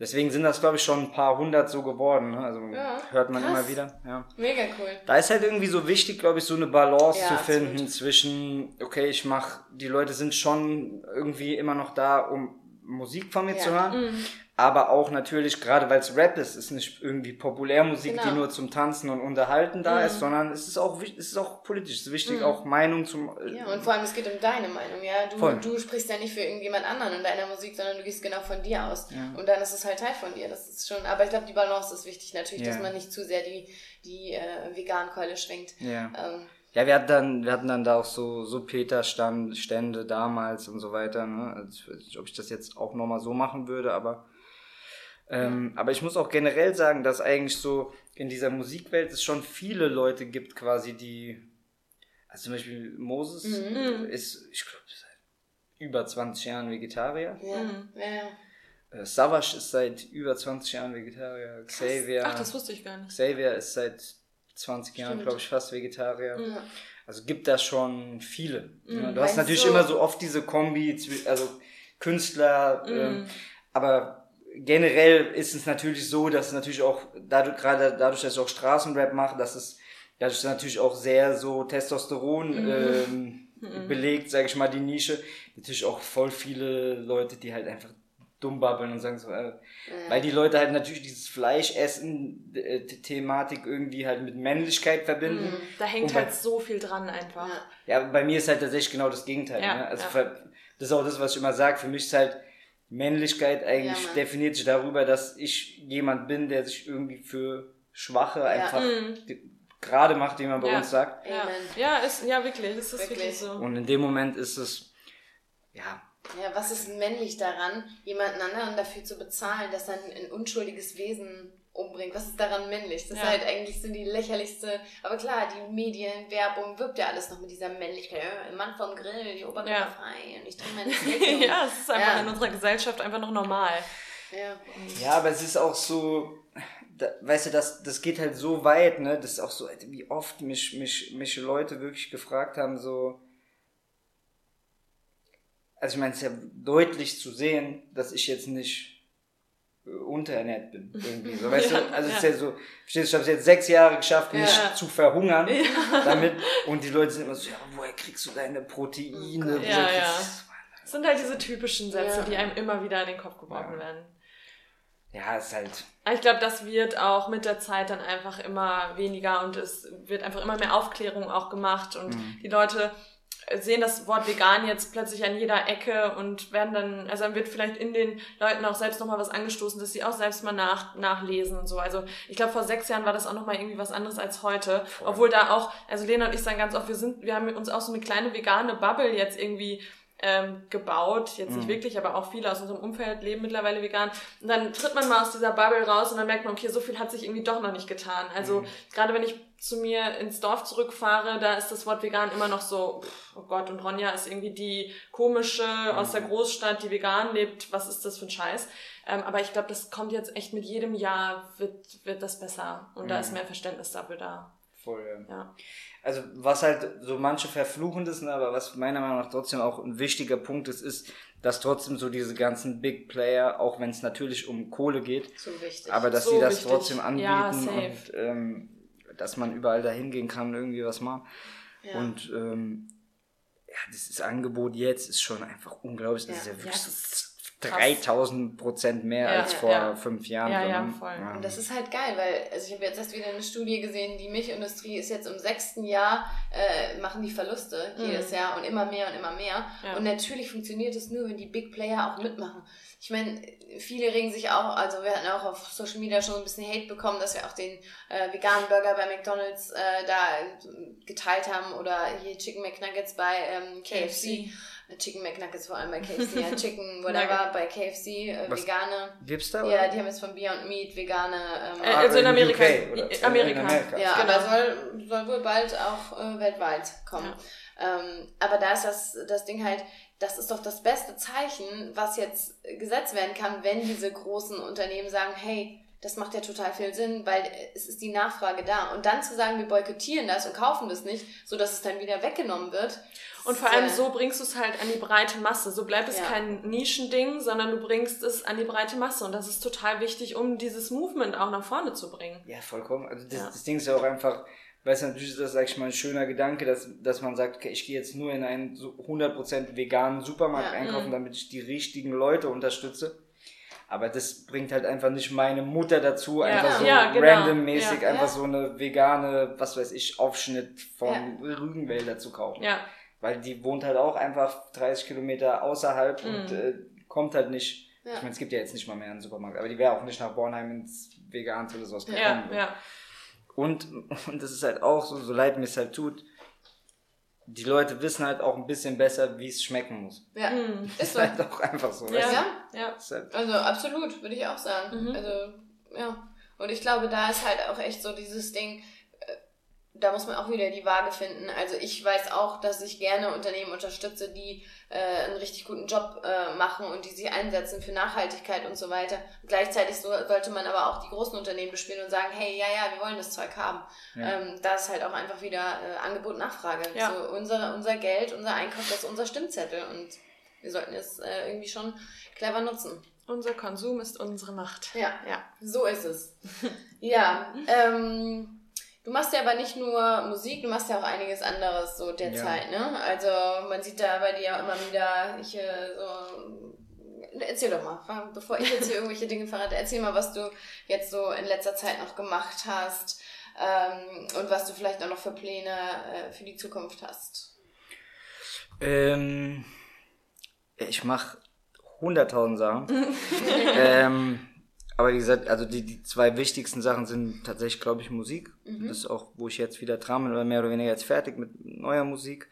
Deswegen sind das, glaube ich, schon ein paar hundert so geworden. Ne? Also ja, hört man krass. immer wieder. Ja. Mega cool. Da ist halt irgendwie so wichtig, glaube ich, so eine Balance ja, zu finden absolut. zwischen, okay, ich mach, die Leute sind schon irgendwie immer noch da, um Musik von mir zu hören. Mhm aber auch natürlich, gerade weil es Rap ist, ist nicht irgendwie Populärmusik, genau. die nur zum Tanzen und Unterhalten da mhm. ist, sondern es ist auch, es ist auch politisch, es ist wichtig, mhm. auch Meinung zum... Äh, ja, und vor allem es geht um deine Meinung, ja. Du, du sprichst ja nicht für irgendjemand anderen in deiner Musik, sondern du gehst genau von dir aus. Ja. Und dann ist es halt Teil von dir, das ist schon, aber ich glaube, die Balance ist wichtig natürlich, ja. dass man nicht zu sehr die, die äh, Vegan-Keule schwingt. Ja. Ähm, ja, wir hatten dann, wir hatten dann da auch so, so Peter-Stände damals und so weiter, ne? Also, ob ich das jetzt auch nochmal so machen würde, aber ähm, aber ich muss auch generell sagen, dass eigentlich so in dieser Musikwelt es schon viele Leute gibt, quasi, die. Also zum Beispiel Moses mhm. ist, ich glaube, seit über 20 Jahren Vegetarier. Ja, mhm. ja. Äh, Savage ist seit über 20 Jahren Vegetarier. Xavier. Ach, das wusste ich gar nicht. Xavier ist seit 20 Jahren, glaube ich, fast Vegetarier. Ja. Also gibt da schon viele. Mhm. Du hast natürlich so? immer so oft diese Kombi, also Künstler, mhm. ähm, aber generell ist es natürlich so, dass natürlich auch dadurch, gerade dadurch, dass ich auch Straßenrap mache, dass es dadurch natürlich auch sehr so Testosteron mhm. ähm, mhm. belegt, sage ich mal, die Nische. Natürlich auch voll viele Leute, die halt einfach dumm babbeln und sagen so, äh, mhm. weil die Leute halt natürlich dieses Fleischessen äh, irgendwie halt mit Männlichkeit verbinden. Mhm. Da hängt bei, halt so viel dran einfach. Ja, bei mir ist halt tatsächlich genau das Gegenteil. Ja, ne? Also ja. das ist auch das, was ich immer sage. Für mich ist halt Männlichkeit eigentlich ja, definiert sich darüber, dass ich jemand bin, der sich irgendwie für Schwache ja. einfach mhm. gerade macht, wie man bei ja. uns sagt. Ja, ja, ist, ja wirklich, ist das wirklich. wirklich so. Und in dem Moment ist es, ja. Ja, was ist männlich daran, jemanden anderen dafür zu bezahlen, dass er ein unschuldiges Wesen umbringt. Was ist daran männlich? Das ja. ist halt eigentlich so die lächerlichste. Aber klar, die Medien, Werbung wirbt ja alles noch mit dieser Männlichkeit. Ja, Mann vom Grill, die Oberkörper ja. frei und ich trinke meine Steak. ja, es ist einfach ja. in unserer Gesellschaft einfach noch normal. Ja, ja aber es ist auch so. Da, weißt du, das, das geht halt so weit, ne? Das ist auch so, wie oft mich, mich, mich Leute wirklich gefragt haben, so, also ich meine, es ist ja deutlich zu sehen, dass ich jetzt nicht unterernährt bin. Irgendwie. So, weißt ja, du? Also ja. es ist ja so, verstehst du, ich habe es jetzt sechs Jahre geschafft, nicht ja. zu verhungern damit. Und die Leute sind immer so, ja, woher kriegst du deine Proteine? Oh ja, ja. Das sind halt diese typischen Sätze, die einem immer wieder in den Kopf geworfen werden. Ja, ist halt. Ich glaube, das wird auch mit der Zeit dann einfach immer weniger und es wird einfach immer mehr Aufklärung auch gemacht und mhm. die Leute sehen das Wort vegan jetzt plötzlich an jeder Ecke und werden dann, also dann wird vielleicht in den Leuten auch selbst nochmal was angestoßen, dass sie auch selbst mal nach, nachlesen und so. Also ich glaube, vor sechs Jahren war das auch nochmal irgendwie was anderes als heute. Voll. Obwohl da auch, also Lena und ich sagen ganz oft, wir sind, wir haben uns auch so eine kleine vegane Bubble jetzt irgendwie ähm, gebaut. Jetzt nicht mhm. wirklich, aber auch viele aus unserem Umfeld leben mittlerweile vegan. Und dann tritt man mal aus dieser Bubble raus und dann merkt man, okay, so viel hat sich irgendwie doch noch nicht getan. Also mhm. gerade wenn ich zu mir ins Dorf zurückfahre, da ist das Wort vegan immer noch so, oh Gott, und Ronja ist irgendwie die komische mhm. aus der Großstadt, die vegan lebt. Was ist das für ein Scheiß? Ähm, aber ich glaube, das kommt jetzt echt mit jedem Jahr wird, wird das besser. Und da ist mhm. mehr Verständnis dafür da. Voll, ja. ja also was halt so manche verfluchen das, ne, aber was meiner Meinung nach trotzdem auch ein wichtiger Punkt ist, ist, dass trotzdem so diese ganzen Big Player, auch wenn es natürlich um Kohle geht, so aber dass so sie das wichtig. trotzdem anbieten ja, und ähm, dass man überall dahin gehen kann, irgendwie was machen. Ja. Und ähm, ja, dieses Angebot jetzt ist schon einfach unglaublich. Das ist ja wirklich so 3000 Prozent mehr ja, als vor ja. fünf Jahren. Ja, ja, voll. Ja. Und das ist halt geil, weil, also ich habe jetzt erst wieder eine Studie gesehen, die Milchindustrie ist jetzt im sechsten Jahr, äh, machen die Verluste mhm. jedes Jahr und immer mehr und immer mehr. Und natürlich funktioniert es nur, wenn die Big Player auch mitmachen. Ich meine, viele regen sich auch, also wir hatten auch auf Social Media schon ein bisschen Hate bekommen, dass wir auch den äh, veganen Burger bei McDonalds äh, da geteilt haben oder hier Chicken McNuggets bei ähm, KFC. KFC. Chicken McNuggets vor allem bei KFC, ja, Chicken whatever bei KFC, äh, vegane. Gibt's da? Oder? Ja, die haben jetzt von Beyond Meat vegane. Ähm, äh, also in Amerika. UK, Amerika. In Amerika. Ja, genau. aber soll, soll wohl bald auch äh, weltweit kommen. Ja. Ähm, aber da ist das, das Ding halt, das ist doch das beste Zeichen, was jetzt gesetzt werden kann, wenn diese großen Unternehmen sagen, hey, das macht ja total viel Sinn, weil es ist die Nachfrage da. Und dann zu sagen, wir boykottieren das und kaufen das nicht, so dass es dann wieder weggenommen wird. Und vor allem so bringst du es halt an die breite Masse. So bleibt es ja. kein Nischending, sondern du bringst es an die breite Masse. Und das ist total wichtig, um dieses Movement auch nach vorne zu bringen. Ja, vollkommen. Also das, ja. das Ding ist ja auch einfach, weißt du, natürlich ist das, sag ich mal, ein schöner Gedanke, dass, dass man sagt, okay, ich gehe jetzt nur in einen so 100% veganen Supermarkt ja. einkaufen, mhm. damit ich die richtigen Leute unterstütze. Aber das bringt halt einfach nicht meine Mutter dazu, ja, einfach so ja, genau. randommäßig ja, einfach so eine vegane, was weiß ich, Aufschnitt von Rügenwälder zu kaufen. Ja. Weil die wohnt halt auch einfach 30 Kilometer außerhalb mhm. und äh, kommt halt nicht. Ich meine, es gibt ja jetzt nicht mal mehr einen Supermarkt, aber die wäre auch nicht nach Bornheim ins Vegans oder sowas gekommen. Ja, ja. Und, und das ist halt auch so, so leid mir es halt tut, die Leute wissen halt auch ein bisschen besser, wie es schmecken muss. Ja, mhm. ist so. halt auch einfach so. Ja, ja. ja. Halt also absolut, würde ich auch sagen. Mhm. Also, ja. Und ich glaube, da ist halt auch echt so dieses Ding, da muss man auch wieder die Waage finden. Also ich weiß auch, dass ich gerne Unternehmen unterstütze, die äh, einen richtig guten Job äh, machen und die sich einsetzen für Nachhaltigkeit und so weiter. Gleichzeitig so, sollte man aber auch die großen Unternehmen bespielen und sagen, hey, ja, ja, wir wollen das Zeug haben. Ja. Ähm, da ist halt auch einfach wieder äh, Angebot Nachfrage. Ja. So, unser, unser Geld, unser Einkauf, das ist unser Stimmzettel und wir sollten es äh, irgendwie schon clever nutzen. Unser Konsum ist unsere Macht. Ja, ja, so ist es. ja, ähm, Du machst ja aber nicht nur Musik, du machst ja auch einiges anderes so derzeit, ja. ne? Also man sieht da bei dir immer wieder, ich äh, so. Erzähl doch mal, bevor ich jetzt hier irgendwelche Dinge verrate, erzähl mal, was du jetzt so in letzter Zeit noch gemacht hast ähm, und was du vielleicht auch noch für Pläne äh, für die Zukunft hast. Ähm, ich mache hunderttausend Sachen. ähm, aber wie gesagt, also die, die zwei wichtigsten Sachen sind tatsächlich, glaube ich, Musik. Mhm. Das ist auch, wo ich jetzt wieder dran bin, oder mehr oder weniger jetzt fertig mit neuer Musik.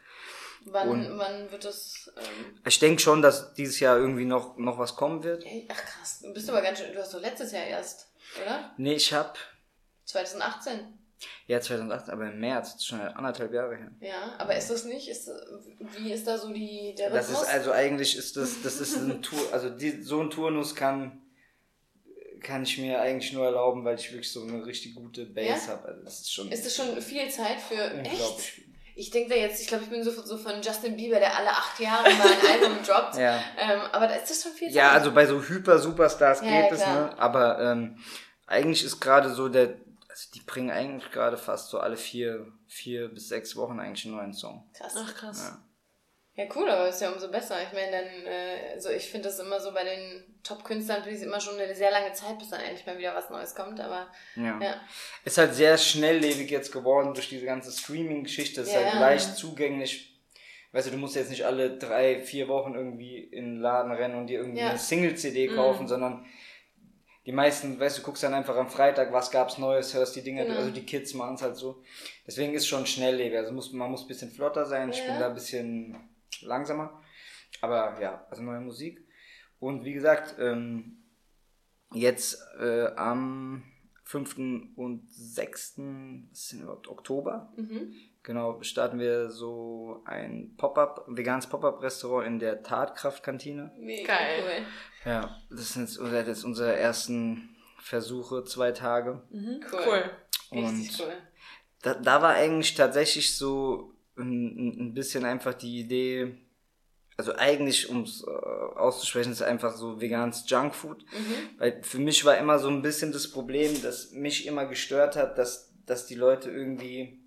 Wann, Und wann wird das? Ähm ich denke schon, dass dieses Jahr irgendwie noch, noch was kommen wird. Ach krass, du bist aber ganz schön, du hast doch letztes Jahr erst, oder? Nee, ich hab. 2018. Ja, 2018, aber im März, das ist schon anderthalb Jahre her. Ja, aber ist das nicht, ist, wie ist da so die, der Rhythmus? Das ist, also eigentlich ist das, das ist ein Tour, also die, so ein Turnus kann kann ich mir eigentlich nur erlauben, weil ich wirklich so eine richtig gute Base ja? habe. Also das ist schon. Ist das schon viel Zeit für echt? Ich denke da jetzt, ich glaube, ich bin so, so von Justin Bieber, der alle acht Jahre mal ein Album droppt. Ja. Ähm, aber da ist das schon viel Zeit. Ja, also bei so Hyper-Superstars ja, geht es, ne? Aber ähm, eigentlich ist gerade so der, also die bringen eigentlich gerade fast so alle vier, vier bis sechs Wochen eigentlich einen neuen Song. Krass. Ach krass. Ja. Cool, aber ist ja umso besser. Ich meine, dann, äh, also ich finde das immer so bei den Top-Künstlern, finde ich immer schon eine sehr lange Zeit, bis dann endlich mal wieder was Neues kommt, aber ja. ja. Ist halt sehr schnelllebig jetzt geworden durch diese ganze Streaming-Geschichte, ist ja, halt leicht zugänglich. weißt du, du musst jetzt nicht alle drei, vier Wochen irgendwie in den Laden rennen und dir irgendwie eine Single-CD kaufen, mm. sondern die meisten, weißt du, guckst dann einfach am Freitag, was gab's Neues, hörst die Dinge, genau. also die Kids machen es halt so. Deswegen ist schon schnelllebig. Also muss, man muss ein bisschen flotter sein, ich bin da ein bisschen langsamer. Aber ja, also neue Musik. Und wie gesagt, ähm, jetzt äh, am 5. und 6. sind überhaupt Oktober. Mhm. Genau, starten wir so ein Pop-up, veganes Pop-up-Restaurant in der Tatkraftkantine. Mega Geil. cool. Ja, das sind jetzt unsere ersten Versuche, zwei Tage. Mhm. Cool. cool. Und Richtig cool. Da, da war eigentlich tatsächlich so ein, bisschen einfach die Idee, also eigentlich, um es äh, auszusprechen, ist einfach so veganes Junkfood. Mhm. Weil für mich war immer so ein bisschen das Problem, dass mich immer gestört hat, dass, dass die Leute irgendwie,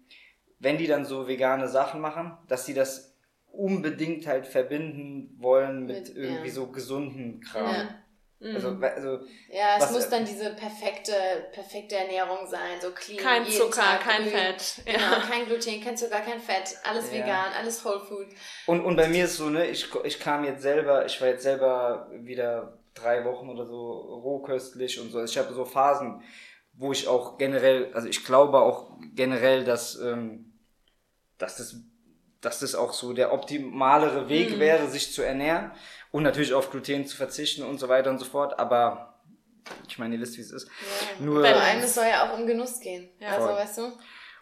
wenn die dann so vegane Sachen machen, dass sie das unbedingt halt verbinden wollen mit, mit irgendwie ja. so gesunden Kram. Ja. Also, mhm. also, ja, es was, muss dann diese perfekte, perfekte Ernährung sein, so clean. Kein Zucker, Tag kein Gluten, Fett. Genau, ja. kein Gluten, kein Zucker, kein Fett, alles ja. vegan, alles Whole Food. Und, und bei mir ist so, ne, ich, ich kam jetzt selber, ich war jetzt selber wieder drei Wochen oder so rohköstlich und so. Also ich habe so Phasen, wo ich auch generell, also ich glaube auch generell, dass, ähm, dass das dass das auch so der optimalere Weg mhm. wäre, sich zu ernähren und natürlich auf Gluten zu verzichten und so weiter und so fort. Aber ich meine, ihr wisst, wie es ist. Ja. Nur, bei einem soll ja auch um Genuss gehen. Ja. Also, weißt du?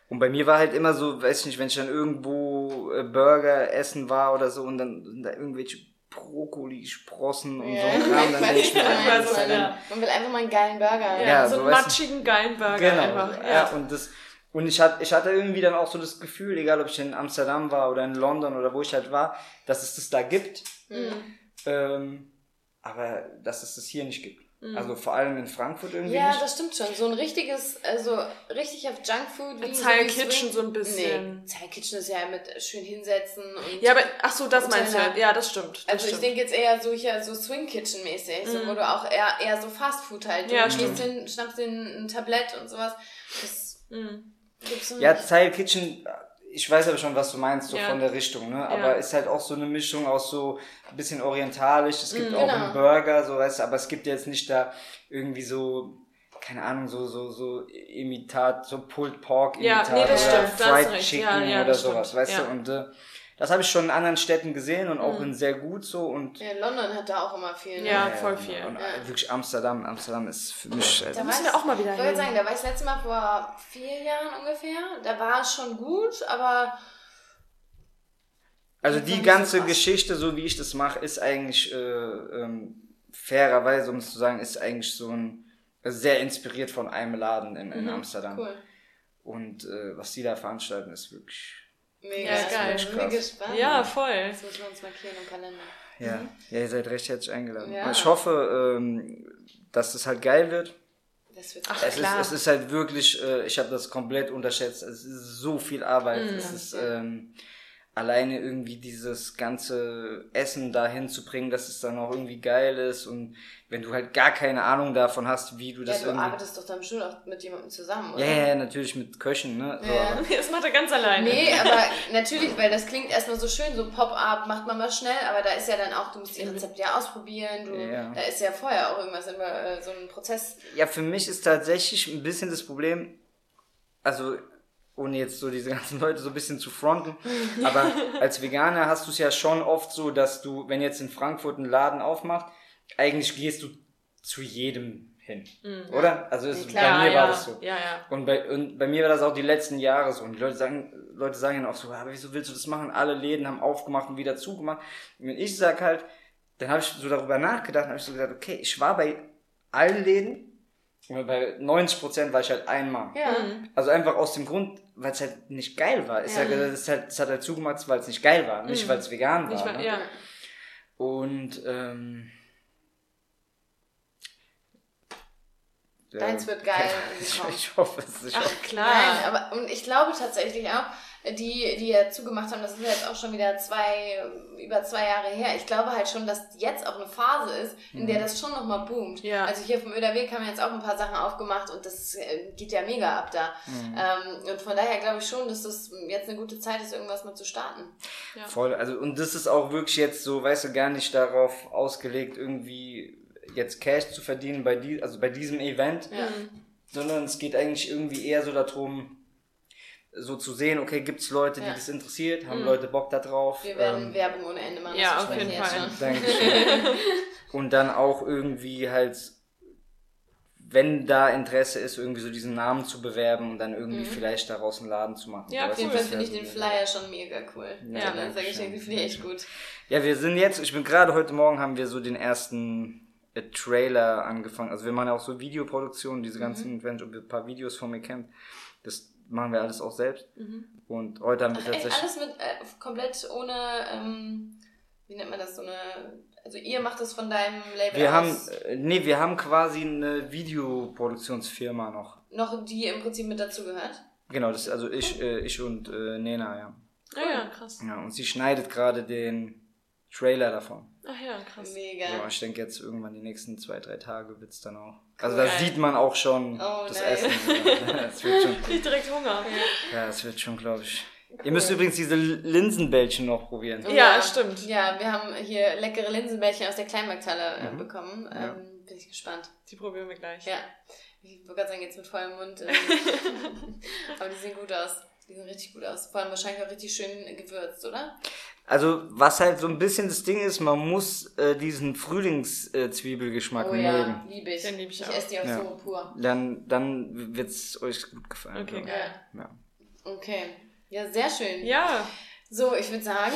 Und bei mir war halt immer so, weiß ich nicht, wenn ich dann irgendwo äh, Burger essen war oder so und dann sind da irgendwelche Brokkoli-Sprossen und ja. so Kram, dann denke ich mir einfach so, ja. Man will einfach mal einen geilen Burger. Ja, ja so, so einen matschigen, geilen Burger genau, einfach. Ja. ja, und das, und ich hatte, ich hatte irgendwie dann auch so das Gefühl, egal ob ich in Amsterdam war oder in London oder wo ich halt war, dass es das da gibt. Mhm. Ähm, aber dass es das hier nicht gibt. Mhm. Also vor allem in Frankfurt irgendwie. Ja, nicht. das stimmt schon. So ein richtiges, also richtig auf Junkfood. Wie Thai so Kitchen so ein bisschen. Nee, Thai Kitchen ist ja mit schön hinsetzen und. Ja, aber ach so, das meinst du halt. Ja, das stimmt. Das also stimmt. ich denke jetzt eher so hier so Swing Kitchen mäßig, mhm. so, wo du auch eher, eher so Fast Food halt. Du ja, gehst hin, schnappst dir ein Tablett und sowas. Das, mhm. Ja, Style Kitchen, ich weiß aber schon, was du meinst, so ja. von der Richtung, ne? Aber ja. ist halt auch so eine Mischung aus so ein bisschen orientalisch. Es gibt mm, auch genau. einen Burger, so weißt du, aber es gibt jetzt nicht da irgendwie so, keine Ahnung, so, so, so Imitat, so Pulled Pork Imitat ja, nee, oder stimmt, Fried Chicken oder sowas, stimmt. weißt du? Und äh, das habe ich schon in anderen Städten gesehen und auch mhm. in sehr gut so und ja, London hat da auch immer viel. Ne? Ja, voll viel. Und, ja. wirklich Amsterdam, Amsterdam ist für mich. Da müssen wir auch mal wieder. Ich wollte sagen, da war ich das letzte Mal vor vier Jahren ungefähr. Da war es schon gut, aber also die ganze so Geschichte, so wie ich das mache, ist eigentlich äh, ähm, fairerweise, um es zu sagen, ist eigentlich so ein sehr inspiriert von einem Laden in, in mhm, Amsterdam. Cool. Und äh, was die da veranstalten, ist wirklich Mega ja, geil. Ich bin gespannt. Ja, voll. Das müssen wir uns markieren im Kalender. Ja, mhm. ja ihr seid recht herzlich eingeladen. Ja. Ich hoffe, ähm, dass es halt geil wird. Das wird Ach, es klar. Ist, es ist halt wirklich, äh, ich habe das komplett unterschätzt. Es ist so viel Arbeit. Mhm. Es ist ähm, alleine irgendwie dieses ganze Essen dahin zu bringen, dass es dann auch irgendwie geil ist und wenn du halt gar keine Ahnung davon hast, wie du das ja, du irgendwie... arbeitest doch dann bestimmt auch mit jemandem zusammen, oder? Ja, ja, natürlich mit Köchen, ne? So, ja. Aber... Das macht er ganz alleine. Nee, aber natürlich, weil das klingt erstmal so schön, so Pop-Up macht man mal schnell, aber da ist ja dann auch, du musst die Rezepte ja ausprobieren, du, ja. da ist ja vorher auch irgendwas, immer äh, so ein Prozess. Ja, für mich ist tatsächlich ein bisschen das Problem, also ohne jetzt so diese ganzen Leute so ein bisschen zu fronten, aber als Veganer hast du es ja schon oft so, dass du, wenn jetzt in Frankfurt ein Laden aufmacht, eigentlich gehst du zu jedem hin. Mhm. Oder? Also es, Klar, bei mir ja, war das so. Ja, ja. Und, bei, und bei mir war das auch die letzten Jahre so. Und die Leute sagen, Leute sagen dann auch so, aber wieso willst du das machen? Alle Läden haben aufgemacht und wieder zugemacht. Und ich sag halt, dann habe ich so darüber nachgedacht, habe ich so gesagt, okay, ich war bei allen Läden, bei 90 Prozent war ich halt einmal. Ja. Mhm. Also einfach aus dem Grund, weil es halt nicht geil war. Es, ja. halt, es, halt, es hat halt zugemacht, weil es nicht geil war, nicht mhm. weil es vegan war. War, ne? ja. Und ähm, Deins wird geil. ich, ich hoffe es. Ich Ach, hoffe. klar. Nein, aber und ich glaube tatsächlich auch, die, die ja zugemacht haben, das ist jetzt auch schon wieder zwei, über zwei Jahre her. Ich glaube halt schon, dass jetzt auch eine Phase ist, in der das schon nochmal boomt. Ja. Also hier vom Öder Weg haben wir jetzt auch ein paar Sachen aufgemacht und das äh, geht ja mega ab da. Ähm, und von daher glaube ich schon, dass das jetzt eine gute Zeit ist, irgendwas mal zu starten. Ja. Voll, also und das ist auch wirklich jetzt so, weißt du, gar nicht darauf ausgelegt, irgendwie jetzt Cash zu verdienen bei die, also bei diesem Event, Ja. sondern es geht eigentlich irgendwie eher so darum, so zu sehen, okay, gibt's Leute, die Ja. das interessiert, haben Leute Bock da drauf. Wir werden ähm, Werbung ohne Ende machen. Ja, auf jeden Fall. schon. Dankeschön. Und dann auch irgendwie halt, wenn da Interesse ist, irgendwie so diesen Namen zu bewerben und dann irgendwie vielleicht daraus einen Laden zu machen. Ja, Auf jeden cool. Fall finde ich den Flyer schon mega cool. Ja, Ja, dann sage ich, den finde ich echt gut. Ja, wir sind jetzt, ich bin gerade heute Morgen haben wir so den ersten äh, Trailer angefangen. Also wir machen ja auch so Videoproduktionen, diese ganzen, wenn ihr ein paar Videos von mir kennt, das machen wir alles auch selbst. Und heute haben wir Ach, echt, tatsächlich. alles mit, äh, komplett ohne, ähm, wie nennt man das, so eine, also ihr macht das von deinem Label Wir haben, aus, äh, nee, wir haben quasi eine Videoproduktionsfirma noch. noch die im Prinzip mit dazugehört. Genau, das also ich, äh, ich und äh, Nena, ja. Ah ja, krass. ja. Und sie schneidet gerade den Trailer davon. Ach ja, krass. Mega. So, ich denke jetzt irgendwann die nächsten zwei, drei Tage wird's dann auch. Also Cool. da sieht man auch schon Oh, das nice. Essen. Ja, das wird schon. Ich direkt Hunger. Ja, das wird schon, glaube ich. Ihr müsst übrigens diese Linsenbällchen noch probieren. Ja, stimmt. Ja, wir haben hier leckere Linsenbällchen aus der Kleinmarkthalle äh, Mhm. bekommen. Ähm, bin ich gespannt. Die probieren wir gleich. Ja. Ich wollte gerade sagen, jetzt mit vollem Mund. ähm, Aber die sehen gut aus. Die sehen richtig gut aus. Vor allem wahrscheinlich auch richtig schön gewürzt, oder? Also, was halt so ein bisschen das Ding ist, man muss äh, diesen Frühlingszwiebelgeschmack Oh ja, mögen. liebe ich. Den lieb ich ich auch. esse die auch Ja. so pur. Dann, dann wird's euch gut gefallen. Okay, geil. Ja. Okay. Ja, sehr schön. Ja, So, ich würde sagen,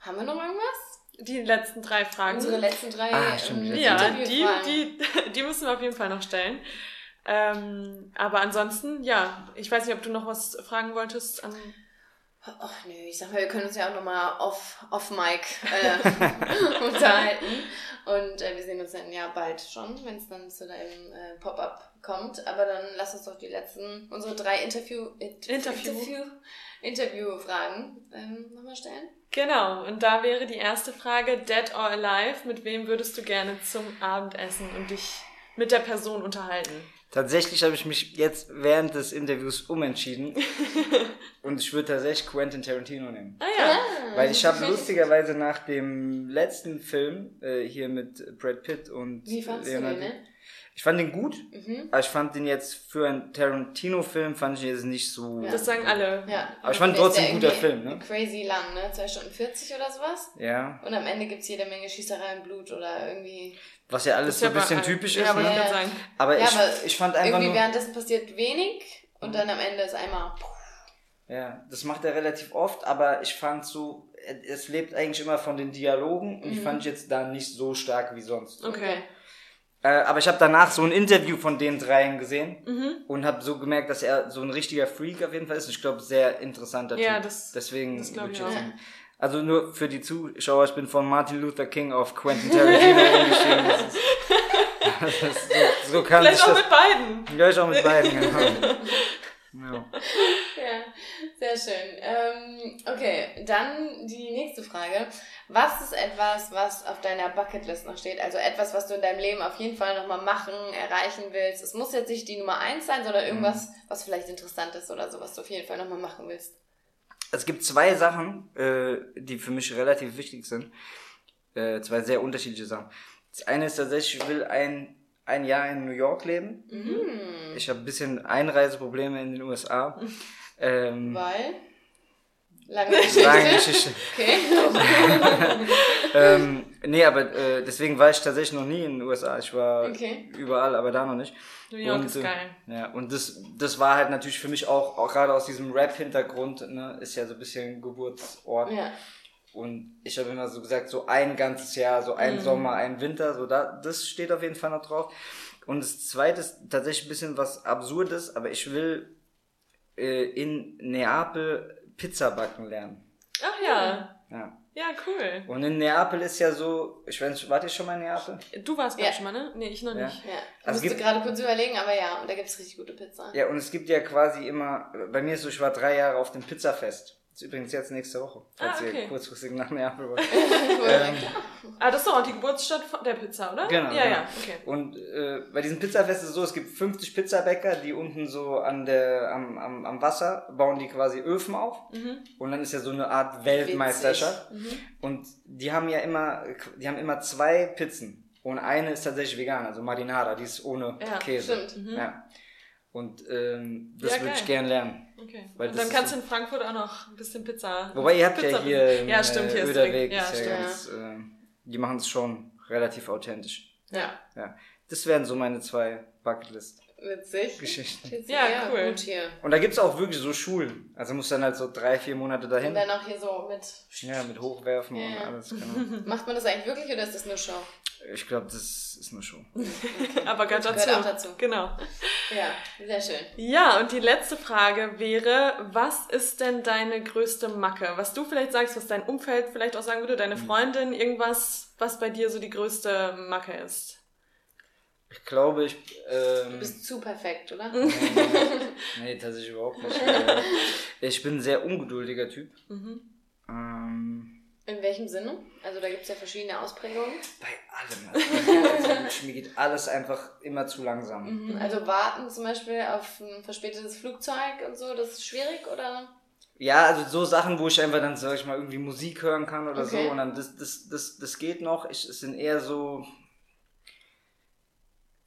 haben wir noch irgendwas? die letzten drei Fragen. Unsere letzten drei Ah, stimmt, die ähm, letzten ja, die, die, die müssen wir auf jeden Fall noch stellen. Ähm, aber ansonsten, ja, ich weiß nicht, ob du noch was fragen wolltest an. Ach nö, ich sag mal, wir können uns ja auch nochmal off, off Mic äh, unterhalten. Und äh, wir sehen uns dann ja bald schon, wenn es dann zu deinem äh, Pop-up kommt. Aber dann lass uns doch die letzten, unsere drei Interview, Int- Interview. Interview, Interviewfragen ähm, nochmal stellen. Genau, und da wäre die erste Frage, Dead or Alive, mit wem würdest du gerne zum Abendessen und dich mit der Person unterhalten? Tatsächlich habe ich mich jetzt während des Interviews umentschieden. und ich würde tatsächlich Quentin Tarantino nehmen. Ah ja, Weil ich habe lustigerweise nach dem letzten Film äh, hier mit Brad Pitt und Wie fandst du Leonardo- den, ne? Ich fand den gut, Mhm. aber ich fand den jetzt für einen Tarantino-Film fand ich ihn jetzt nicht so. das sagen alle. Ja. Aber ich fand trotzdem ja ein guter Film, ne? Crazy lang, ne? 2 Stunden 40 oder sowas. Ja. Und am Ende gibt's jede Menge Schießerei und Blut oder irgendwie. Was ja alles so ein bisschen allen. typisch Ja, ist, aber ne? ich sagen. Aber, Ja, ich, aber ich fand einfach Irgendwie nur. währenddessen passiert wenig und dann am Ende ist einmal. Ja, das macht er relativ oft, aber ich fand so, es lebt eigentlich immer von den Dialogen und ich Mhm. fand jetzt da nicht so stark wie sonst. Okay. Äh, aber ich habe danach so ein Interview von den dreien gesehen Mhm. und habe so gemerkt, dass er so ein richtiger Freak auf jeden Fall ist. Ich glaube, sehr interessanter Ja, Typ. das- Deswegen das ich jetzt auch. sagen- Also nur für die Zuschauer, ich bin von Martin Luther King auf Quentin Tarantino umgestiegen. Das ist, so, so kann Vielleicht auch das. mit beiden. Ja, ich auch mit beiden, genau. Ja. Ja, sehr schön. Ähm, okay, dann die nächste Frage. Was ist etwas, was auf deiner Bucketlist noch steht? Also etwas, was du in deinem Leben auf jeden Fall nochmal machen, erreichen willst. Es muss jetzt nicht die Nummer eins sein, sondern irgendwas, was vielleicht interessant ist oder so, was du auf jeden Fall nochmal machen willst. Es gibt zwei Sachen, äh, die für mich relativ wichtig sind. Äh, zwei sehr unterschiedliche Sachen. Das eine ist tatsächlich, ich will ein, ein Jahr in New York leben. Mhm. Ich habe ein bisschen Einreiseprobleme in den USA. Ähm, Weil? Lange Geschichte. lange Geschichte. Okay. ähm, nee, aber äh, deswegen war ich tatsächlich noch nie in den USA. Ich war Okay. überall, aber da noch nicht. New York Und, ist äh, geil. Ja, und das, das war halt natürlich für mich auch, auch gerade aus diesem Rap-Hintergrund, ne, ist ja so ein bisschen Geburtsort. Ja. Und ich habe immer so gesagt, so ein ganzes Jahr, so ein Sommer, ein Winter, so da, das steht auf jeden Fall noch drauf. Und das zweite ist tatsächlich ein bisschen was Absurdes, aber ich will äh, in Neapel Pizza backen lernen. Ach ja. Ja. Ja, cool. Und in Neapel ist ja so, ich weiß nicht, wart ihr schon mal in Neapel? Du warst, Ja. schon mal, ne? Nee, ich noch Ja. nicht. Ja. Ich Also musste gibt- gerade kurz überlegen, aber ja, und da gibt's richtig gute Pizza. Ja, und es gibt ja quasi immer, bei mir ist so, ich war drei Jahre auf dem Pizzafest. Das ist übrigens jetzt nächste Woche, Ah, falls okay. ihr kurzfristig nach Neapel wollt. ähm, Ah, das ist doch auch die Geburtsstadt der Pizza, oder? Genau, Ja, genau. ja, okay. Und äh, bei diesem Pizzafest ist es so, es gibt 50 Pizzabäcker, die unten so an der, am, am, am Wasser bauen die quasi Öfen auf. Und dann ist ja so eine Art Weltmeisterschaft. Und die haben ja immer, die haben immer zwei Pizzen. Und eine ist tatsächlich vegan, also Marinara, die ist ohne Ja, Käse. stimmt. Ja. Und ähm, das Ja, würde ich gern lernen. Okay. Weil Und dann kannst du so- in Frankfurt auch noch ein bisschen Pizza. Wobei ihr habt Pizza ja hier Ja, stimmt, hier ist Öderweg, ja, ist ja stimmt. ganz, äh, die machen es schon relativ authentisch. Ja. Ja. Das wären so meine zwei Bucketlist-Geschichten. Witzig. Ja, ja, cool. Gut hier. Und da gibt's auch wirklich so Schulen. Also musst dann halt so drei, vier Monate Und dahin. dann auch hier so mit. Ja, mit Hochwerfen Ja. und alles, genau. Macht man das eigentlich wirklich oder ist das nur Show? Ich glaube, das ist eine Show. Aber gehört dazu. Gehört auch dazu. Genau. Ja, sehr schön. Ja, und die letzte Frage wäre, was ist denn deine größte Macke? Was du vielleicht sagst, was dein Umfeld vielleicht auch sagen würde, deine Mhm. Freundin, irgendwas, was bei dir so die größte Macke ist. Ich glaube, ich. Du Ähm, bist zu perfekt, oder? nee, tatsächlich überhaupt nicht. Ich bin ein sehr ungeduldiger Typ. Mhm. Ähm, In welchem Sinne? Also da gibt es ja verschiedene Ausprägungen. bei allem. Also, mir geht alles einfach immer zu langsam. Mhm. Also warten zum Beispiel auf ein verspätetes Flugzeug und so, das ist schwierig, oder? Ja, also so Sachen, wo ich einfach dann, sag ich mal, irgendwie Musik hören kann oder Okay. so und dann das, das, das, das geht noch. Ich, es sind eher so,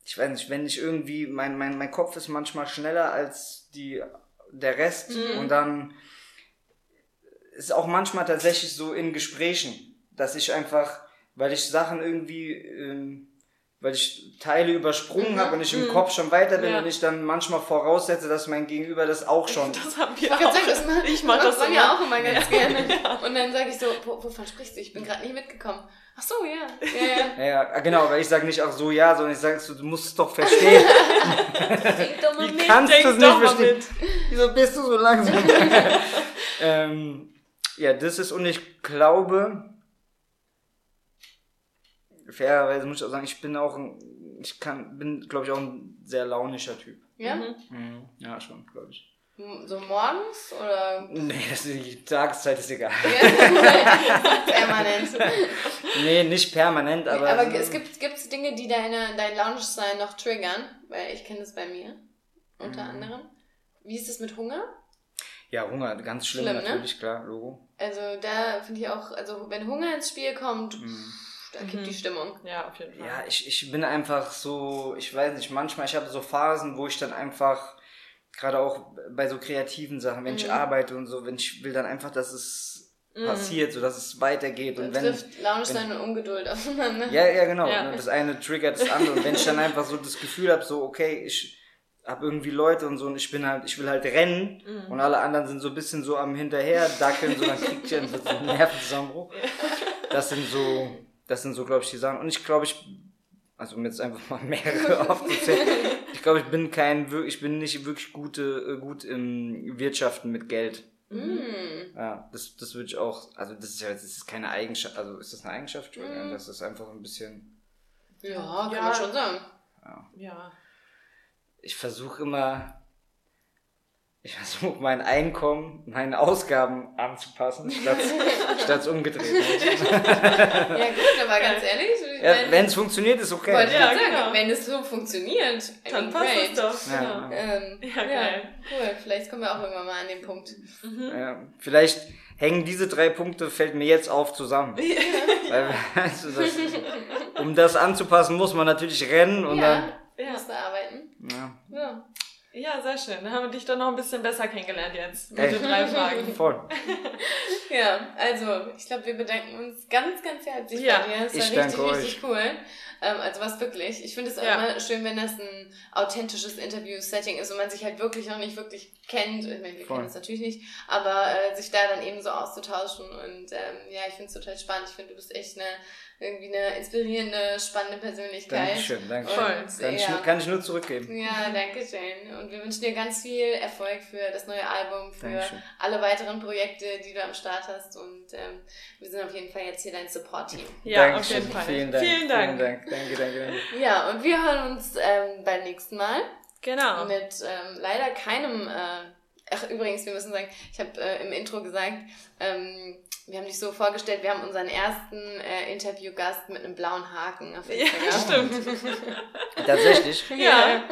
ich weiß nicht, wenn ich irgendwie, mein, mein, mein Kopf ist manchmal schneller als die, der Rest Mhm. und dann ist auch manchmal tatsächlich so in Gesprächen, dass ich einfach, weil ich Sachen irgendwie, ähm, weil ich Teile übersprungen Mhm. habe und ich im Kopf schon weiter bin Ja. und ich dann manchmal voraussetze, dass mein Gegenüber das auch schon Das haben wir Ich, auch. sagen, das ich mach das Sonja immer. auch immer ganz gerne. Und dann sage ich so, wo, wovon sprichst du? Ich bin gerade nicht mitgekommen. Ach so, ja. Ja, ja. Ja, ja, genau, weil ich sage nicht auch so ja, sondern ich sage, du musst es doch verstehen. Die dumme Wie Milch. kannst du es Denk nicht doch mal verstehen? mit. Wieso bist du so langsam? ähm, ja, das ist, und ich glaube, fairerweise muss ich auch sagen, ich bin auch ein, ich kann, bin, glaube ich, auch ein sehr launischer Typ. Ja? Mhm. Ja, schon, glaube ich. So morgens oder Nee, das ist, die Tageszeit ist egal. permanent? Nee, nicht permanent, aber. Aber es gibt gibt's Dinge, die deine, dein Lounge-Sein noch triggern, weil ich kenne das bei mir, unter Mhm. anderem. Wie ist es mit Hunger? Ja, Hunger, ganz schlimm, Schlimm, ne? natürlich, klar, Logo. Also da finde ich auch, also wenn Hunger ins Spiel kommt, Mhm. da kippt die Stimmung. Ja, auf jeden Fall. Ja, ich, ich bin einfach so, ich weiß nicht, manchmal, ich habe so Phasen, wo ich dann einfach, gerade auch bei so kreativen Sachen, wenn ich Mhm. arbeite und so, wenn ich will dann einfach, dass es passiert, so dass es weitergeht. Dann Und wenn. trifft Lounge-Sein und Ungeduld aufeinander. Ja, ja, genau. Ja. ne, Das eine triggert das andere. Und wenn ich dann einfach so das Gefühl habe, so, okay, ich habe irgendwie Leute und so und ich bin halt, ich will halt rennen Mhm. und alle anderen sind so ein bisschen so am hinterher dackeln, so dann kriegt einfach so einen Nervenzusammenbruch. Das sind so, das sind so, glaube ich, die Sachen. Und ich glaube, ich, also um jetzt einfach mal mehrere aufzuzählen, ich glaube, ich bin kein, ich bin nicht wirklich gute, äh, gut im Wirtschaften mit Geld. Mm. Ja, das, das würde ich auch, also das ist ja, das ist keine Eigenschaft, also ist das eine Eigenschaft? Mhm. Das ist einfach ein bisschen, Ja, kann Ja. man schon sagen. Ja. Ich versuche immer, ich versuche mein Einkommen, meine Ausgaben anzupassen, statt, statt umgedreht. Ja gut, aber ganz ehrlich, ich Ja, Wenn es funktioniert, ist okay. wollte Ja, sagen, genau. wenn es so funktioniert, Dann passt great. es doch. Ja, Genau. ja. Ähm, Ja, ja, geil. cool. Vielleicht kommen wir auch irgendwann mal an den Punkt. Ja, vielleicht hängen diese drei Punkte, fällt mir jetzt auf, zusammen. Weil, weißt du, das, um das anzupassen, muss man natürlich rennen und ja, Ja. musst du arbeiten. Ja, Ja. Ja, sehr schön. Dann haben wir dich doch noch ein bisschen besser kennengelernt jetzt. Mit Ey. den drei Fragen. voll. Ja, also ich glaube, wir bedanken uns ganz, ganz herzlich Ja, bei dir. Es war ich richtig, danke richtig cool. Ähm, also was wirklich. Ich finde es auch Ja. immer schön, wenn das ein authentisches Interview-Setting ist und man sich halt wirklich noch nicht wirklich kennt. Ich meine, wir Voll. kennen es natürlich nicht, aber äh, sich da dann eben so auszutauschen. Und ähm, ja, ich finde es total spannend. Ich finde, du bist echt eine irgendwie eine inspirierende, spannende Persönlichkeit. Dankeschön, danke Und, schön. Kann, ich, ja. nur- kann ich nur zurückgeben. Ja, danke schön. Und wir wünschen dir ganz viel Erfolg für das neue Album, für Dankeschön. alle weiteren Projekte, die du am Start hast. Und ähm, wir sind auf jeden Fall jetzt hier dein Support-Team. Ja, Dankeschön. auf jeden Fall. Vielen Dank. Vielen Dank. Vielen Dank. Danke, danke, danke. Ja, und wir hören uns ähm, beim nächsten Mal Genau. mit ähm, leider keinem äh, Ach, übrigens, wir müssen sagen, ich habe äh, im Intro gesagt, ähm, wir haben dich so vorgestellt, wir haben unseren ersten äh, Interviewgast mit einem blauen Haken auf Instagram. Ja, stimmt. Tatsächlich? Ja.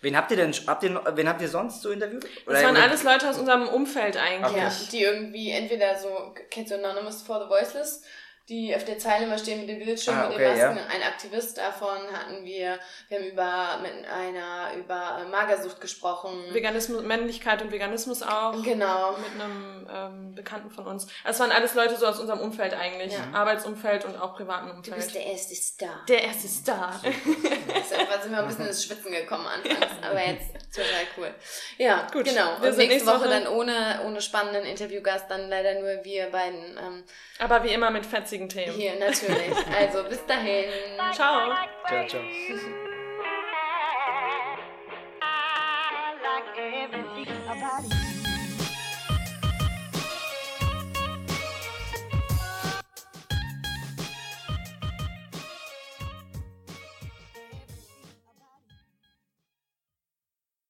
wen habt ihr denn, habt ihr, wen habt ihr sonst so interviewt? Oder das waren alles Leute aus unserem Umfeld eigentlich. Ja, die irgendwie entweder so, kennst du Anonymous for the Voiceless? Die auf der Zeile immer stehen mit dem Bildschirm, ah, okay, mit den Masken. Ja. Ein Aktivist davon hatten wir. Wir haben über mit einer über Magersucht gesprochen. Veganismus, Männlichkeit und Veganismus auch. Genau. Mit einem ähm, Bekannten von uns. Es waren alles Leute so aus unserem Umfeld eigentlich. Ja. Arbeitsumfeld und auch privaten Umfeld. Du bist der erste Star. Der erste Star. Deshalb sind wir ein bisschen ins Schwitzen gekommen anfangs, aber jetzt total cool. Ja, gut. Genau. Wir und nächste, nächste Woche, Woche, dann ohne, ohne spannenden Interviewgast, dann leider nur wir beiden. Ähm, aber wie immer mit fetzigen witzigen Themen. Hier, natürlich. Also bis dahin. Ciao. Ciao, ciao. ciao.